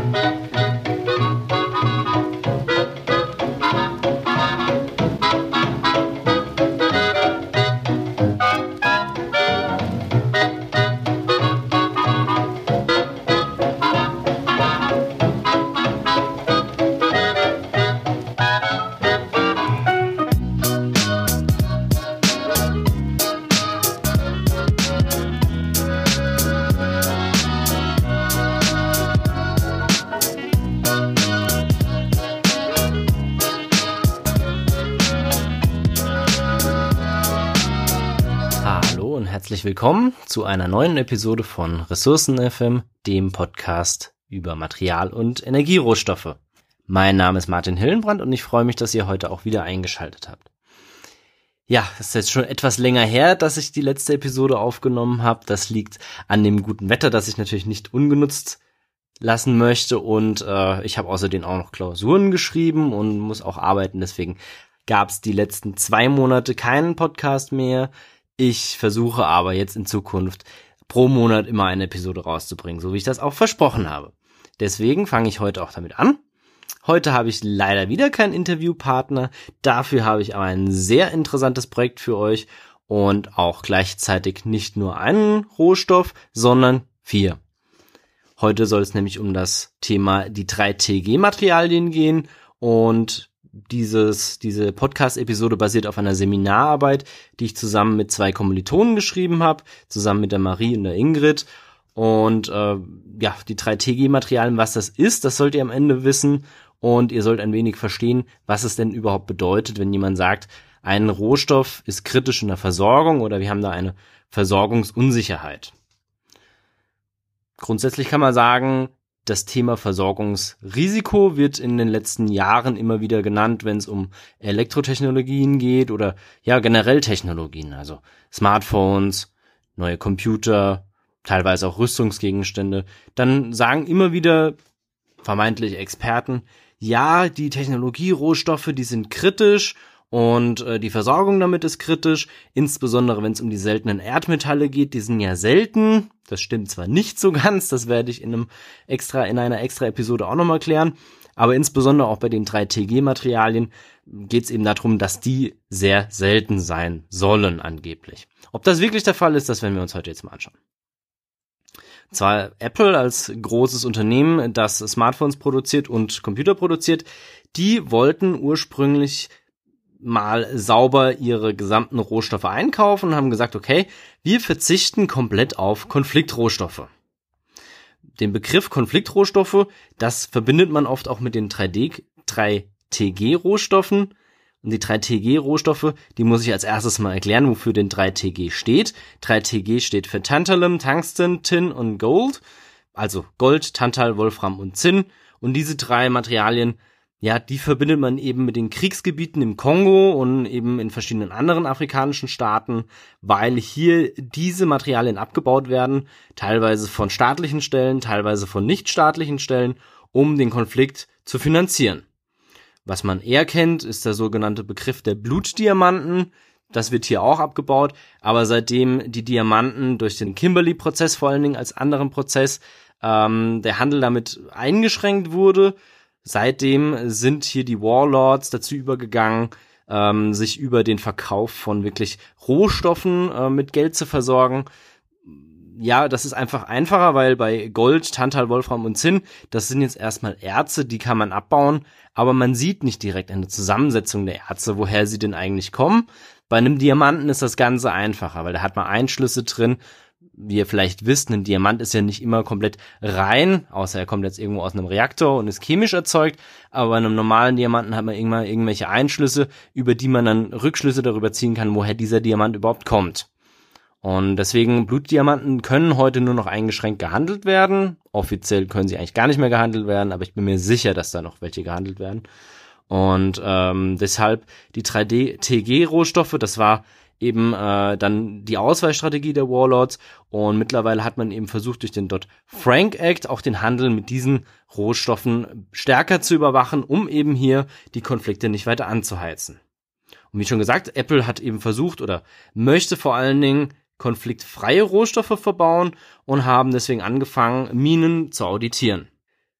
Música willkommen zu einer neuen Episode von Ressourcen FM, dem Podcast über Material- und Energierohstoffe. Mein Name ist Martin Hillenbrand und ich freue mich, dass ihr heute auch wieder eingeschaltet habt. Ja, es ist jetzt schon etwas länger her, dass ich die letzte Episode aufgenommen habe. Das liegt an dem guten Wetter, das ich natürlich nicht ungenutzt lassen möchte und äh, ich habe außerdem auch noch Klausuren geschrieben und muss auch arbeiten. Deswegen gab es die letzten zwei Monate keinen Podcast mehr. Ich versuche aber jetzt in Zukunft pro Monat immer eine Episode rauszubringen, so wie ich das auch versprochen habe. Deswegen fange ich heute auch damit an. Heute habe ich leider wieder keinen Interviewpartner, dafür habe ich aber ein sehr interessantes Projekt für euch und auch gleichzeitig nicht nur einen Rohstoff, sondern vier. Heute soll es nämlich um das Thema die 3TG-Materialien gehen und dieses, diese Podcast-Episode basiert auf einer Seminararbeit, die ich zusammen mit zwei Kommilitonen geschrieben habe, zusammen mit der Marie und der Ingrid. Und äh, ja, die drei TG-Materialien, was das ist, das sollt ihr am Ende wissen. Und ihr sollt ein wenig verstehen, was es denn überhaupt bedeutet, wenn jemand sagt, ein Rohstoff ist kritisch in der Versorgung oder wir haben da eine Versorgungsunsicherheit. Grundsätzlich kann man sagen, das Thema Versorgungsrisiko wird in den letzten Jahren immer wieder genannt, wenn es um Elektrotechnologien geht oder ja generell Technologien, also Smartphones, neue Computer, teilweise auch Rüstungsgegenstände. Dann sagen immer wieder vermeintlich Experten, ja, die Technologierohstoffe, die sind kritisch und äh, die Versorgung damit ist kritisch, insbesondere wenn es um die seltenen Erdmetalle geht, die sind ja selten. Das stimmt zwar nicht so ganz, das werde ich in einem extra, in einer extra Episode auch nochmal klären. Aber insbesondere auch bei den 3TG-Materialien geht es eben darum, dass die sehr selten sein sollen, angeblich. Ob das wirklich der Fall ist, das werden wir uns heute jetzt mal anschauen. Zwar Apple als großes Unternehmen, das Smartphones produziert und Computer produziert, die wollten ursprünglich mal sauber ihre gesamten Rohstoffe einkaufen und haben gesagt, okay, wir verzichten komplett auf Konfliktrohstoffe. Den Begriff Konfliktrohstoffe, das verbindet man oft auch mit den 3D, 3TG-Rohstoffen. Und die 3TG-Rohstoffe, die muss ich als erstes mal erklären, wofür den 3TG steht. 3TG steht für Tantalum, Tungsten, Tin und Gold. Also Gold, Tantal, Wolfram und Zinn. Und diese drei Materialien ja, die verbindet man eben mit den Kriegsgebieten im Kongo und eben in verschiedenen anderen afrikanischen Staaten, weil hier diese Materialien abgebaut werden, teilweise von staatlichen Stellen, teilweise von nichtstaatlichen Stellen, um den Konflikt zu finanzieren. Was man eher kennt, ist der sogenannte Begriff der Blutdiamanten. Das wird hier auch abgebaut, aber seitdem die Diamanten durch den Kimberley-Prozess vor allen Dingen als anderen Prozess ähm, der Handel damit eingeschränkt wurde, Seitdem sind hier die Warlords dazu übergegangen, ähm, sich über den Verkauf von wirklich Rohstoffen äh, mit Geld zu versorgen. Ja, das ist einfach einfacher, weil bei Gold, Tantal, Wolfram und Zinn, das sind jetzt erstmal Erze, die kann man abbauen, aber man sieht nicht direkt eine Zusammensetzung der Erze, woher sie denn eigentlich kommen. Bei einem Diamanten ist das Ganze einfacher, weil da hat man Einschlüsse drin, wie ihr vielleicht wisst, ein Diamant ist ja nicht immer komplett rein, außer er kommt jetzt irgendwo aus einem Reaktor und ist chemisch erzeugt. Aber bei einem normalen Diamanten hat man immer irgendwelche Einschlüsse, über die man dann Rückschlüsse darüber ziehen kann, woher dieser Diamant überhaupt kommt. Und deswegen Blutdiamanten können heute nur noch eingeschränkt gehandelt werden. Offiziell können sie eigentlich gar nicht mehr gehandelt werden, aber ich bin mir sicher, dass da noch welche gehandelt werden. Und ähm, deshalb die 3D-TG-Rohstoffe, das war eben äh, dann die Ausweichstrategie der Warlords und mittlerweile hat man eben versucht durch den Dodd-Frank Act auch den Handel mit diesen Rohstoffen stärker zu überwachen, um eben hier die Konflikte nicht weiter anzuheizen. Und wie schon gesagt, Apple hat eben versucht oder möchte vor allen Dingen konfliktfreie Rohstoffe verbauen und haben deswegen angefangen, Minen zu auditieren.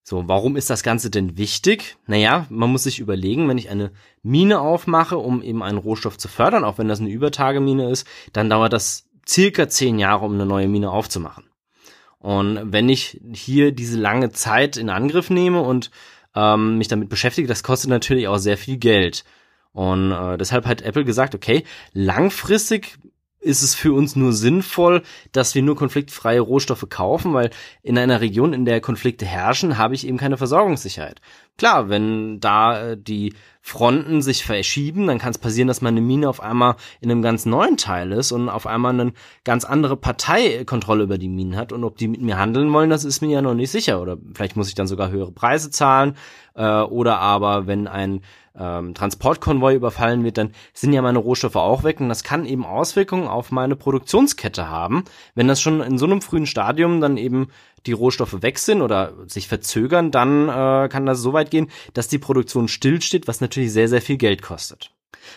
So, warum ist das Ganze denn wichtig? Naja, man muss sich überlegen, wenn ich eine Mine aufmache, um eben einen Rohstoff zu fördern, auch wenn das eine Übertagemine ist, dann dauert das circa zehn Jahre, um eine neue Mine aufzumachen. Und wenn ich hier diese lange Zeit in Angriff nehme und ähm, mich damit beschäftige, das kostet natürlich auch sehr viel Geld. Und äh, deshalb hat Apple gesagt, okay, langfristig ist es für uns nur sinnvoll, dass wir nur konfliktfreie Rohstoffe kaufen, weil in einer Region, in der Konflikte herrschen, habe ich eben keine Versorgungssicherheit. Klar, wenn da äh, die Fronten sich verschieben, dann kann es passieren, dass meine Mine auf einmal in einem ganz neuen Teil ist und auf einmal eine ganz andere Partei Kontrolle über die Minen hat und ob die mit mir handeln wollen, das ist mir ja noch nicht sicher oder vielleicht muss ich dann sogar höhere Preise zahlen äh, oder aber wenn ein ähm, Transportkonvoi überfallen wird, dann sind ja meine Rohstoffe auch weg und das kann eben Auswirkungen auf meine Produktionskette haben. Wenn das schon in so einem frühen Stadium dann eben die Rohstoffe weg sind oder sich verzögern, dann äh, kann das so weit gehen, dass die Produktion stillsteht, was natürlich sehr, sehr viel Geld kostet.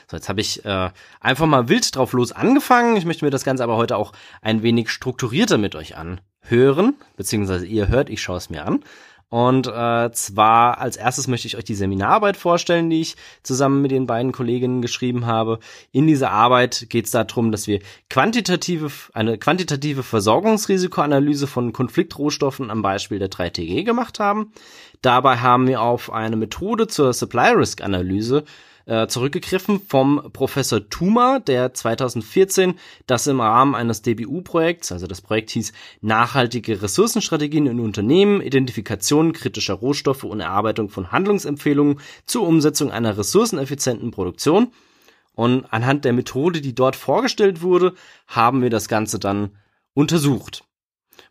So, jetzt habe ich äh, einfach mal wild drauf los angefangen. Ich möchte mir das Ganze aber heute auch ein wenig strukturierter mit euch anhören, beziehungsweise ihr hört, ich schaue es mir an. Und äh, zwar als erstes möchte ich euch die Seminararbeit vorstellen, die ich zusammen mit den beiden Kolleginnen geschrieben habe. In dieser Arbeit geht es darum, dass wir quantitative, eine quantitative Versorgungsrisikoanalyse von Konfliktrohstoffen am Beispiel der 3TG gemacht haben. Dabei haben wir auf eine Methode zur Supply Risk Analyse äh, zurückgegriffen vom Professor Thuma, der 2014 das im Rahmen eines DBU-Projekts, also das Projekt hieß Nachhaltige Ressourcenstrategien in Unternehmen, Identifikation kritischer Rohstoffe und Erarbeitung von Handlungsempfehlungen zur Umsetzung einer ressourceneffizienten Produktion. Und anhand der Methode, die dort vorgestellt wurde, haben wir das Ganze dann untersucht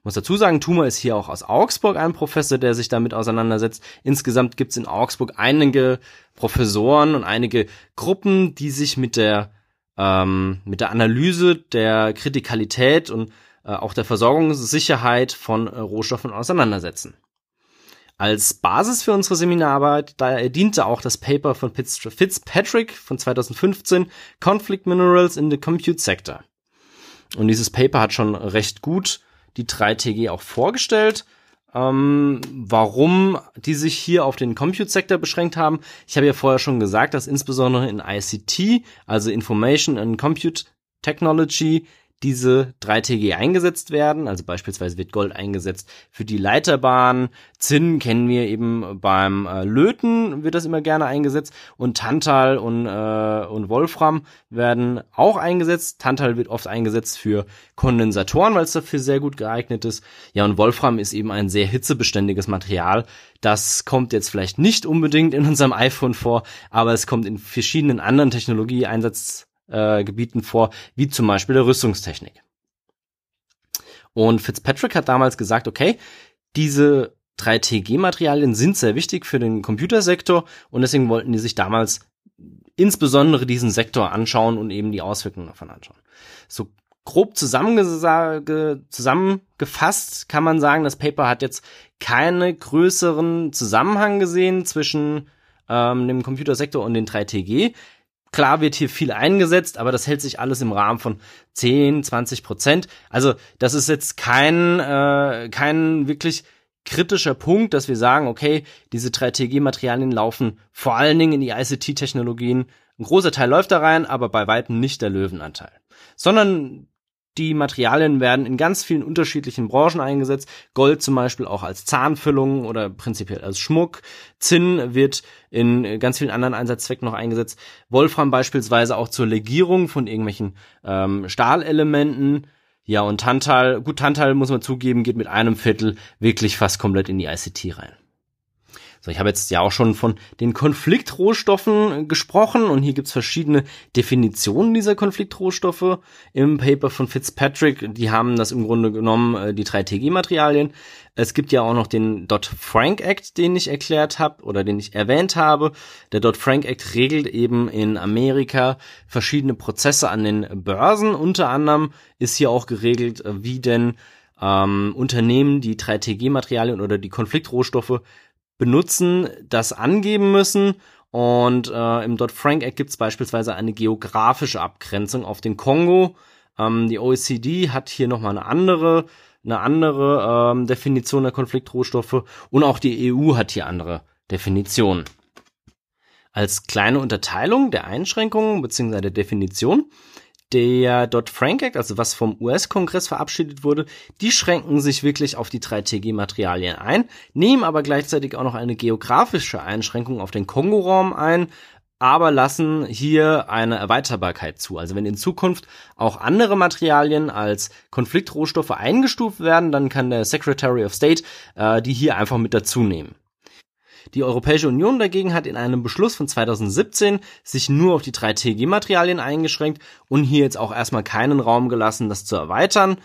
muss dazu sagen, Thuma ist hier auch aus Augsburg ein Professor, der sich damit auseinandersetzt. Insgesamt gibt es in Augsburg einige Professoren und einige Gruppen, die sich mit der ähm, mit der Analyse der Kritikalität und äh, auch der Versorgungssicherheit von äh, Rohstoffen auseinandersetzen. Als Basis für unsere Seminararbeit da diente auch das Paper von Fitzpatrick von 2015 Conflict Minerals in the Compute Sector. Und dieses Paper hat schon recht gut die 3TG auch vorgestellt. Ähm, warum die sich hier auf den Compute-Sektor beschränkt haben. Ich habe ja vorher schon gesagt, dass insbesondere in ICT, also Information and Compute Technology, diese 3TG eingesetzt werden. Also beispielsweise wird Gold eingesetzt für die Leiterbahn. Zinn kennen wir eben beim äh, Löten, wird das immer gerne eingesetzt. Und Tantal und, äh, und Wolfram werden auch eingesetzt. Tantal wird oft eingesetzt für Kondensatoren, weil es dafür sehr gut geeignet ist. Ja, und Wolfram ist eben ein sehr hitzebeständiges Material. Das kommt jetzt vielleicht nicht unbedingt in unserem iPhone vor, aber es kommt in verschiedenen anderen Technologieeinsatz äh, Gebieten vor, wie zum Beispiel der Rüstungstechnik. Und Fitzpatrick hat damals gesagt, okay, diese 3TG-Materialien sind sehr wichtig für den Computersektor und deswegen wollten die sich damals insbesondere diesen Sektor anschauen und eben die Auswirkungen davon anschauen. So grob zusammengefasst kann man sagen, das Paper hat jetzt keine größeren Zusammenhang gesehen zwischen ähm, dem Computersektor und den 3TG. Klar wird hier viel eingesetzt, aber das hält sich alles im Rahmen von 10, 20 Prozent. Also das ist jetzt kein, äh, kein wirklich kritischer Punkt, dass wir sagen, okay, diese 3TG-Materialien laufen vor allen Dingen in die ICT-Technologien. Ein großer Teil läuft da rein, aber bei weitem nicht der Löwenanteil. Sondern die Materialien werden in ganz vielen unterschiedlichen Branchen eingesetzt. Gold zum Beispiel auch als Zahnfüllung oder prinzipiell als Schmuck. Zinn wird in ganz vielen anderen Einsatzzwecken noch eingesetzt. Wolfram beispielsweise auch zur Legierung von irgendwelchen ähm, Stahlelementen. Ja, und Tantal, gut, Tantal muss man zugeben, geht mit einem Viertel wirklich fast komplett in die ICT rein. So, ich habe jetzt ja auch schon von den Konfliktrohstoffen gesprochen und hier gibt's verschiedene Definitionen dieser Konfliktrohstoffe im Paper von Fitzpatrick. Die haben das im Grunde genommen, äh, die 3TG-Materialien. Es gibt ja auch noch den Dodd-Frank Act, den ich erklärt habe oder den ich erwähnt habe. Der Dodd-Frank Act regelt eben in Amerika verschiedene Prozesse an den Börsen. Unter anderem ist hier auch geregelt, äh, wie denn ähm, Unternehmen die 3TG-Materialien oder die Konfliktrohstoffe benutzen, das angeben müssen. Und äh, im Dodd-Frank Act gibt es beispielsweise eine geografische Abgrenzung auf den Kongo. Ähm, die OECD hat hier nochmal eine andere eine andere ähm, Definition der Konfliktrohstoffe und auch die EU hat hier andere Definitionen. Als kleine Unterteilung der Einschränkungen bzw. der Definition der Dodd-Frank Act, also was vom US-Kongress verabschiedet wurde, die schränken sich wirklich auf die 3TG-Materialien ein, nehmen aber gleichzeitig auch noch eine geografische Einschränkung auf den Kongo-Raum ein, aber lassen hier eine Erweiterbarkeit zu. Also wenn in Zukunft auch andere Materialien als Konfliktrohstoffe eingestuft werden, dann kann der Secretary of State äh, die hier einfach mit dazu nehmen. Die Europäische Union dagegen hat in einem Beschluss von 2017 sich nur auf die 3TG-Materialien eingeschränkt und hier jetzt auch erstmal keinen Raum gelassen, das zu erweitern.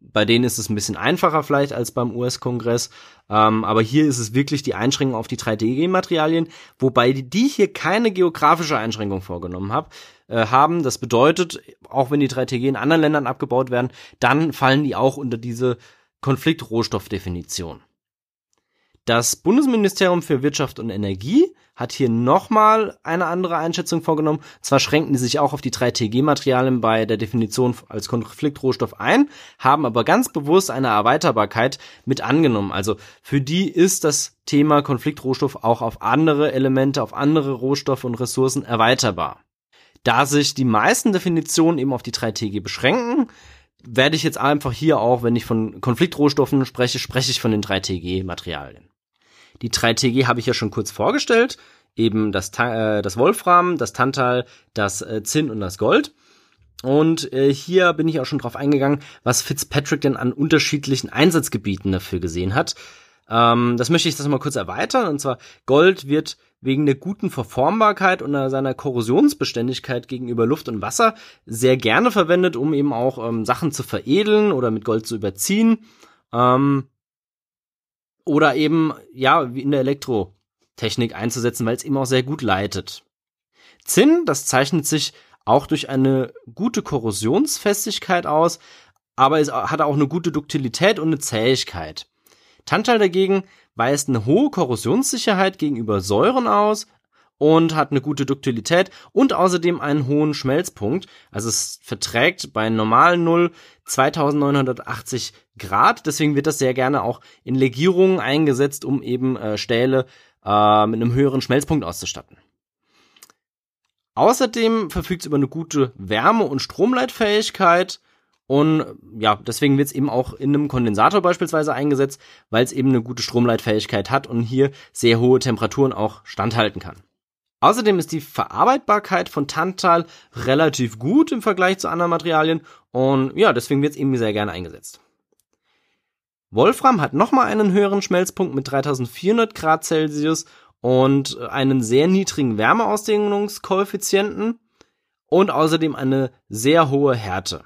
Bei denen ist es ein bisschen einfacher vielleicht als beim US-Kongress, ähm, aber hier ist es wirklich die Einschränkung auf die 3TG-Materialien, wobei die hier keine geografische Einschränkung vorgenommen hab, äh, haben. Das bedeutet, auch wenn die 3TG in anderen Ländern abgebaut werden, dann fallen die auch unter diese Konfliktrohstoffdefinition. Das Bundesministerium für Wirtschaft und Energie hat hier nochmal eine andere Einschätzung vorgenommen. Zwar schränken die sich auch auf die 3TG-Materialien bei der Definition als Konfliktrohstoff ein, haben aber ganz bewusst eine Erweiterbarkeit mit angenommen. Also für die ist das Thema Konfliktrohstoff auch auf andere Elemente, auf andere Rohstoffe und Ressourcen erweiterbar. Da sich die meisten Definitionen eben auf die 3TG beschränken, werde ich jetzt einfach hier auch, wenn ich von Konfliktrohstoffen spreche, spreche ich von den 3TG-Materialien. Die 3TG habe ich ja schon kurz vorgestellt. Eben das, äh, das Wolfram, das Tantal, das äh, Zinn und das Gold. Und äh, hier bin ich auch schon drauf eingegangen, was Fitzpatrick denn an unterschiedlichen Einsatzgebieten dafür gesehen hat. Ähm, das möchte ich das mal kurz erweitern. Und zwar Gold wird wegen der guten Verformbarkeit und seiner Korrosionsbeständigkeit gegenüber Luft und Wasser sehr gerne verwendet, um eben auch ähm, Sachen zu veredeln oder mit Gold zu überziehen. Ähm, oder eben, ja, wie in der Elektrotechnik einzusetzen, weil es eben auch sehr gut leitet. Zinn, das zeichnet sich auch durch eine gute Korrosionsfestigkeit aus, aber es hat auch eine gute Duktilität und eine Zähigkeit. Tantal dagegen weist eine hohe Korrosionssicherheit gegenüber Säuren aus, und hat eine gute Duktilität und außerdem einen hohen Schmelzpunkt. Also es verträgt bei normalen Null 2980 Grad. Deswegen wird das sehr gerne auch in Legierungen eingesetzt, um eben äh, Stähle äh, mit einem höheren Schmelzpunkt auszustatten. Außerdem verfügt es über eine gute Wärme- und Stromleitfähigkeit. Und ja, deswegen wird es eben auch in einem Kondensator beispielsweise eingesetzt, weil es eben eine gute Stromleitfähigkeit hat und hier sehr hohe Temperaturen auch standhalten kann. Außerdem ist die Verarbeitbarkeit von Tantal relativ gut im Vergleich zu anderen Materialien und ja, deswegen wird es eben sehr gerne eingesetzt. Wolfram hat nochmal einen höheren Schmelzpunkt mit 3400 Grad Celsius und einen sehr niedrigen Wärmeausdehnungskoeffizienten und außerdem eine sehr hohe Härte.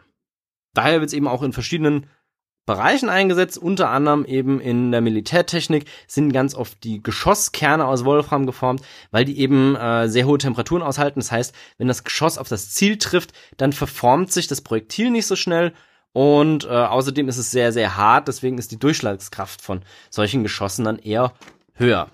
Daher wird es eben auch in verschiedenen Bereichen eingesetzt, unter anderem eben in der Militärtechnik sind ganz oft die Geschosskerne aus Wolfram geformt, weil die eben äh, sehr hohe Temperaturen aushalten. Das heißt, wenn das Geschoss auf das Ziel trifft, dann verformt sich das Projektil nicht so schnell und äh, außerdem ist es sehr, sehr hart, deswegen ist die Durchschlagskraft von solchen Geschossen dann eher höher.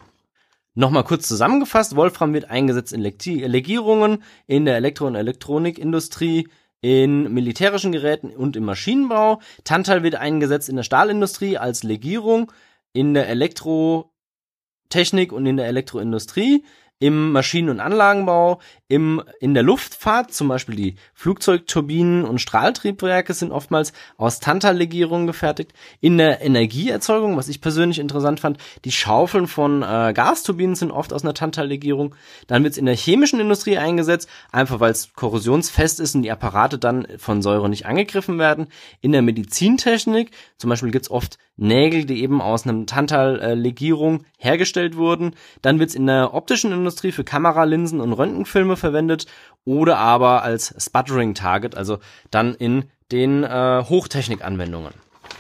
Nochmal kurz zusammengefasst, Wolfram wird eingesetzt in Legierungen, in der Elektro- und Elektronikindustrie, in militärischen Geräten und im Maschinenbau. Tantal wird eingesetzt in der Stahlindustrie als Legierung, in der Elektrotechnik und in der Elektroindustrie im Maschinen- und Anlagenbau, im, in der Luftfahrt, zum Beispiel die Flugzeugturbinen und Strahltriebwerke sind oftmals aus Tantallegierungen gefertigt. In der Energieerzeugung, was ich persönlich interessant fand, die Schaufeln von äh, Gasturbinen sind oft aus einer Tantallegierung. Dann wird es in der chemischen Industrie eingesetzt, einfach weil es korrosionsfest ist und die Apparate dann von Säure nicht angegriffen werden. In der Medizintechnik, zum Beispiel gibt es oft Nägel, die eben aus einem Tantallegierung hergestellt wurden. Dann wird es in der optischen Industrie für Kameralinsen und Röntgenfilme verwendet oder aber als Sputtering Target, also dann in den äh, Hochtechnikanwendungen.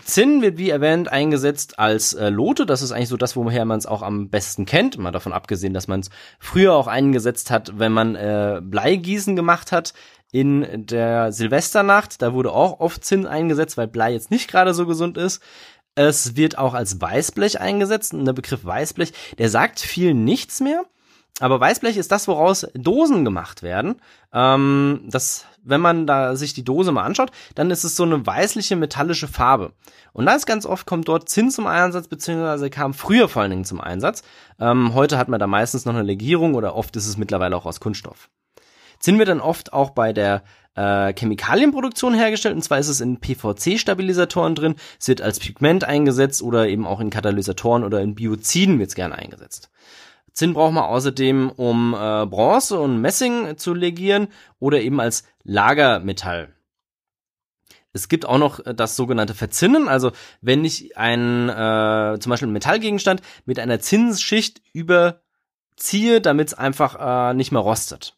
Zinn wird wie erwähnt eingesetzt als äh, Lote. Das ist eigentlich so das, woher man es auch am besten kennt. Mal davon abgesehen, dass man es früher auch eingesetzt hat, wenn man äh, Bleigießen gemacht hat in der Silvesternacht. Da wurde auch oft Zinn eingesetzt, weil Blei jetzt nicht gerade so gesund ist. Es wird auch als Weißblech eingesetzt und der Begriff Weißblech, der sagt viel nichts mehr. Aber Weißblech ist das, woraus Dosen gemacht werden. Ähm, das, wenn man da sich die Dose mal anschaut, dann ist es so eine weißliche metallische Farbe. Und ist ganz oft kommt dort Zinn zum Einsatz, beziehungsweise kam früher vor allen Dingen zum Einsatz. Ähm, heute hat man da meistens noch eine Legierung oder oft ist es mittlerweile auch aus Kunststoff. Zinn wird dann oft auch bei der äh, Chemikalienproduktion hergestellt, und zwar ist es in PVC-Stabilisatoren drin, es wird als Pigment eingesetzt oder eben auch in Katalysatoren oder in Bioziden wird es gerne eingesetzt. Zinn braucht man außerdem, um äh, Bronze und Messing zu legieren oder eben als Lagermetall. Es gibt auch noch äh, das sogenannte Verzinnen, also wenn ich ein äh, zum Beispiel einen Metallgegenstand mit einer Zinsschicht überziehe, damit es einfach äh, nicht mehr rostet.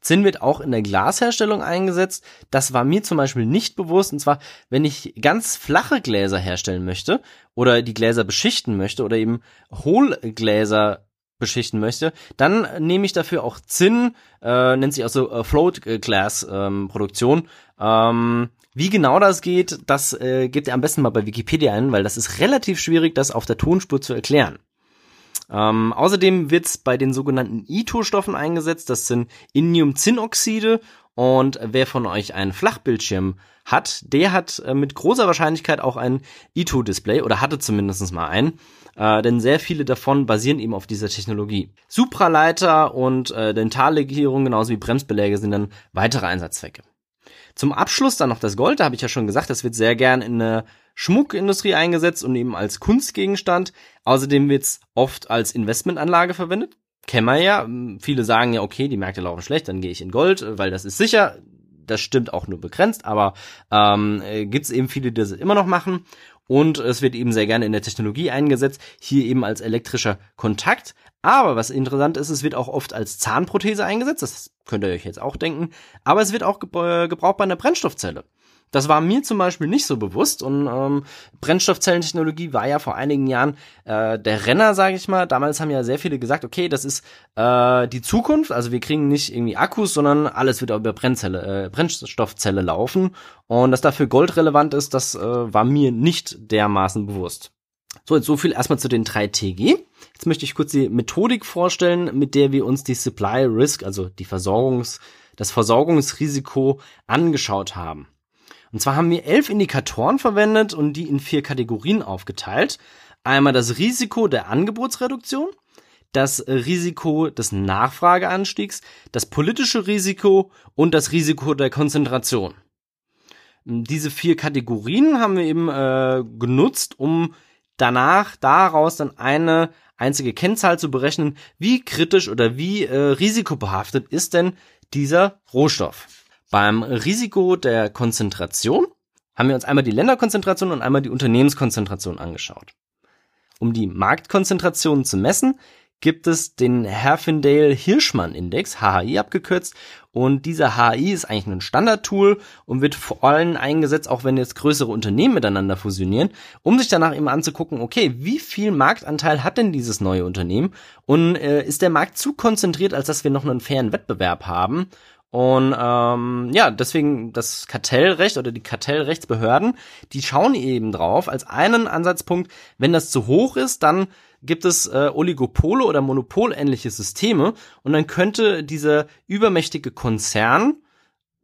Zinn wird auch in der Glasherstellung eingesetzt. Das war mir zum Beispiel nicht bewusst. Und zwar, wenn ich ganz flache Gläser herstellen möchte oder die Gläser beschichten möchte oder eben Hohlgläser beschichten möchte, dann nehme ich dafür auch Zinn, äh, nennt sich auch so äh, Float Glass ähm, Produktion. Ähm, wie genau das geht, das äh, gebt ihr am besten mal bei Wikipedia ein, weil das ist relativ schwierig, das auf der Tonspur zu erklären. Ähm, außerdem wird es bei den sogenannten ITO-Stoffen eingesetzt. Das sind Indiumzinnoxide. Und wer von euch einen Flachbildschirm hat, der hat äh, mit großer Wahrscheinlichkeit auch ein ITO-Display oder hatte zumindest mal einen. Äh, denn sehr viele davon basieren eben auf dieser Technologie. Supraleiter und äh, Dentallegierung genauso wie Bremsbeläge sind dann weitere Einsatzzwecke. Zum Abschluss dann noch das Gold, da habe ich ja schon gesagt, das wird sehr gern in der Schmuckindustrie eingesetzt und eben als Kunstgegenstand. Außerdem wird es oft als Investmentanlage verwendet. Kennen wir ja. Viele sagen ja, okay, die Märkte laufen schlecht, dann gehe ich in Gold, weil das ist sicher. Das stimmt auch nur begrenzt, aber ähm, äh, gibt es eben viele, die das immer noch machen. Und es wird eben sehr gerne in der Technologie eingesetzt, hier eben als elektrischer Kontakt. Aber was interessant ist, es wird auch oft als Zahnprothese eingesetzt, das könnt ihr euch jetzt auch denken. Aber es wird auch gebraucht bei einer Brennstoffzelle. Das war mir zum Beispiel nicht so bewusst und ähm, Brennstoffzellentechnologie war ja vor einigen Jahren äh, der Renner, sage ich mal. Damals haben ja sehr viele gesagt, okay, das ist äh, die Zukunft. Also wir kriegen nicht irgendwie Akkus, sondern alles wird über Brennzelle, äh, Brennstoffzelle laufen. Und dass dafür Gold relevant ist, das äh, war mir nicht dermaßen bewusst. So, jetzt so viel erstmal zu den drei TG. Jetzt möchte ich kurz die Methodik vorstellen, mit der wir uns die Supply Risk, also die Versorgungs, das Versorgungsrisiko angeschaut haben. Und zwar haben wir elf Indikatoren verwendet und die in vier Kategorien aufgeteilt. Einmal das Risiko der Angebotsreduktion, das Risiko des Nachfrageanstiegs, das politische Risiko und das Risiko der Konzentration. Diese vier Kategorien haben wir eben äh, genutzt, um danach daraus dann eine einzige Kennzahl zu berechnen, wie kritisch oder wie äh, risikobehaftet ist denn dieser Rohstoff. Beim Risiko der Konzentration haben wir uns einmal die Länderkonzentration und einmal die Unternehmenskonzentration angeschaut. Um die Marktkonzentration zu messen, gibt es den Herfindahl-Hirschmann-Index, HHI abgekürzt, und dieser HHI ist eigentlich ein Standardtool und wird vor allem eingesetzt, auch wenn jetzt größere Unternehmen miteinander fusionieren, um sich danach eben anzugucken, okay, wie viel Marktanteil hat denn dieses neue Unternehmen? Und äh, ist der Markt zu konzentriert, als dass wir noch einen fairen Wettbewerb haben und ähm, ja, deswegen das Kartellrecht oder die Kartellrechtsbehörden, die schauen eben drauf als einen Ansatzpunkt, wenn das zu hoch ist, dann gibt es äh, Oligopole oder monopolähnliche Systeme und dann könnte dieser übermächtige Konzern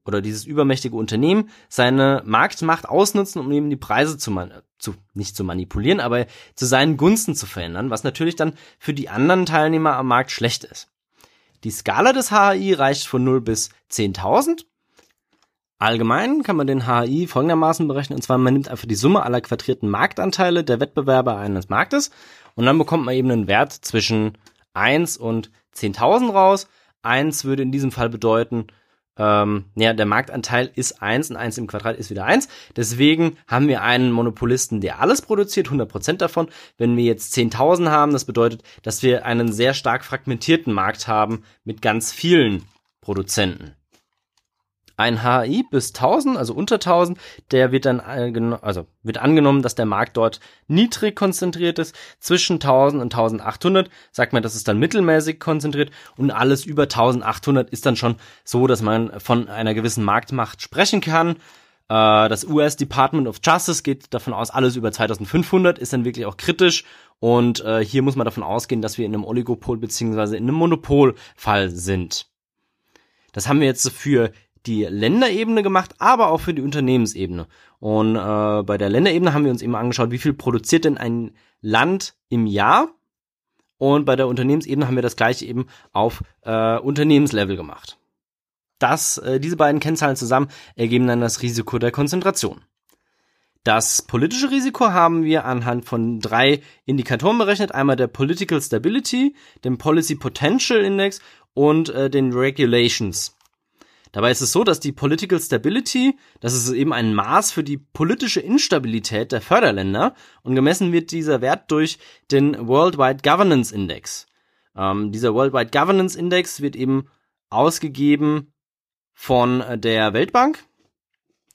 oder dieses übermächtige Unternehmen seine Marktmacht ausnutzen, um eben die Preise zu, man zu nicht zu manipulieren, aber zu seinen Gunsten zu verändern, was natürlich dann für die anderen Teilnehmer am Markt schlecht ist. Die Skala des HI reicht von 0 bis 10.000. Allgemein kann man den HI folgendermaßen berechnen, und zwar man nimmt einfach die Summe aller quadrierten Marktanteile der Wettbewerber eines Marktes und dann bekommt man eben einen Wert zwischen 1 und 10.000 raus. 1 würde in diesem Fall bedeuten, ähm, ja, der Marktanteil ist eins und eins im Quadrat ist wieder eins. Deswegen haben wir einen Monopolisten, der alles produziert, 100% davon. Wenn wir jetzt 10.000 haben, das bedeutet, dass wir einen sehr stark fragmentierten Markt haben mit ganz vielen Produzenten ein HI bis 1000, also unter 1000, der wird dann also wird angenommen, dass der Markt dort niedrig konzentriert ist. Zwischen 1000 und 1800 sagt man, das ist dann mittelmäßig konzentriert und alles über 1800 ist dann schon so, dass man von einer gewissen Marktmacht sprechen kann. Äh, das US Department of Justice geht davon aus, alles über 2500 ist dann wirklich auch kritisch. Und äh, hier muss man davon ausgehen, dass wir in einem Oligopol beziehungsweise in einem Monopolfall sind. Das haben wir jetzt für die Länderebene gemacht, aber auch für die Unternehmensebene. Und äh, bei der Länderebene haben wir uns eben angeschaut, wie viel produziert denn ein Land im Jahr. Und bei der Unternehmensebene haben wir das gleiche eben auf äh, Unternehmenslevel gemacht. Das, äh, diese beiden Kennzahlen zusammen ergeben dann das Risiko der Konzentration. Das politische Risiko haben wir anhand von drei Indikatoren berechnet. Einmal der Political Stability, dem Policy Potential Index und äh, den Regulations. Dabei ist es so, dass die Political Stability, das ist eben ein Maß für die politische Instabilität der Förderländer und gemessen wird dieser Wert durch den Worldwide Governance Index. Ähm, dieser Worldwide Governance Index wird eben ausgegeben von der Weltbank.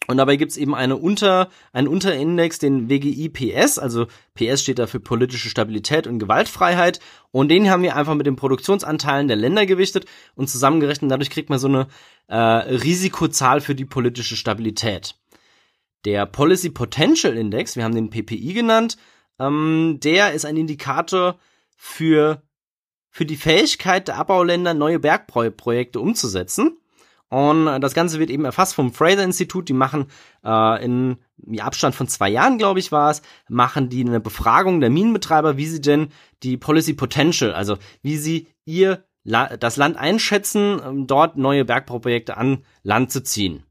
Und dabei gibt's eben eine Unter, einen Unterindex, den WGI PS, also PS steht da für politische Stabilität und Gewaltfreiheit. Und den haben wir einfach mit den Produktionsanteilen der Länder gewichtet und zusammengerechnet. Dadurch kriegt man so eine äh, Risikozahl für die politische Stabilität. Der Policy Potential Index, wir haben den PPI genannt, ähm, der ist ein Indikator für, für die Fähigkeit der Abbauländer, neue Bergprojekte umzusetzen. Und das Ganze wird eben erfasst vom Fraser Institut. Die machen äh, in Abstand von zwei Jahren, glaube ich, war es, machen die eine Befragung der Minenbetreiber, wie sie denn die Policy Potential, also wie sie ihr La das Land einschätzen, um dort neue Bergbauprojekte an Land zu ziehen.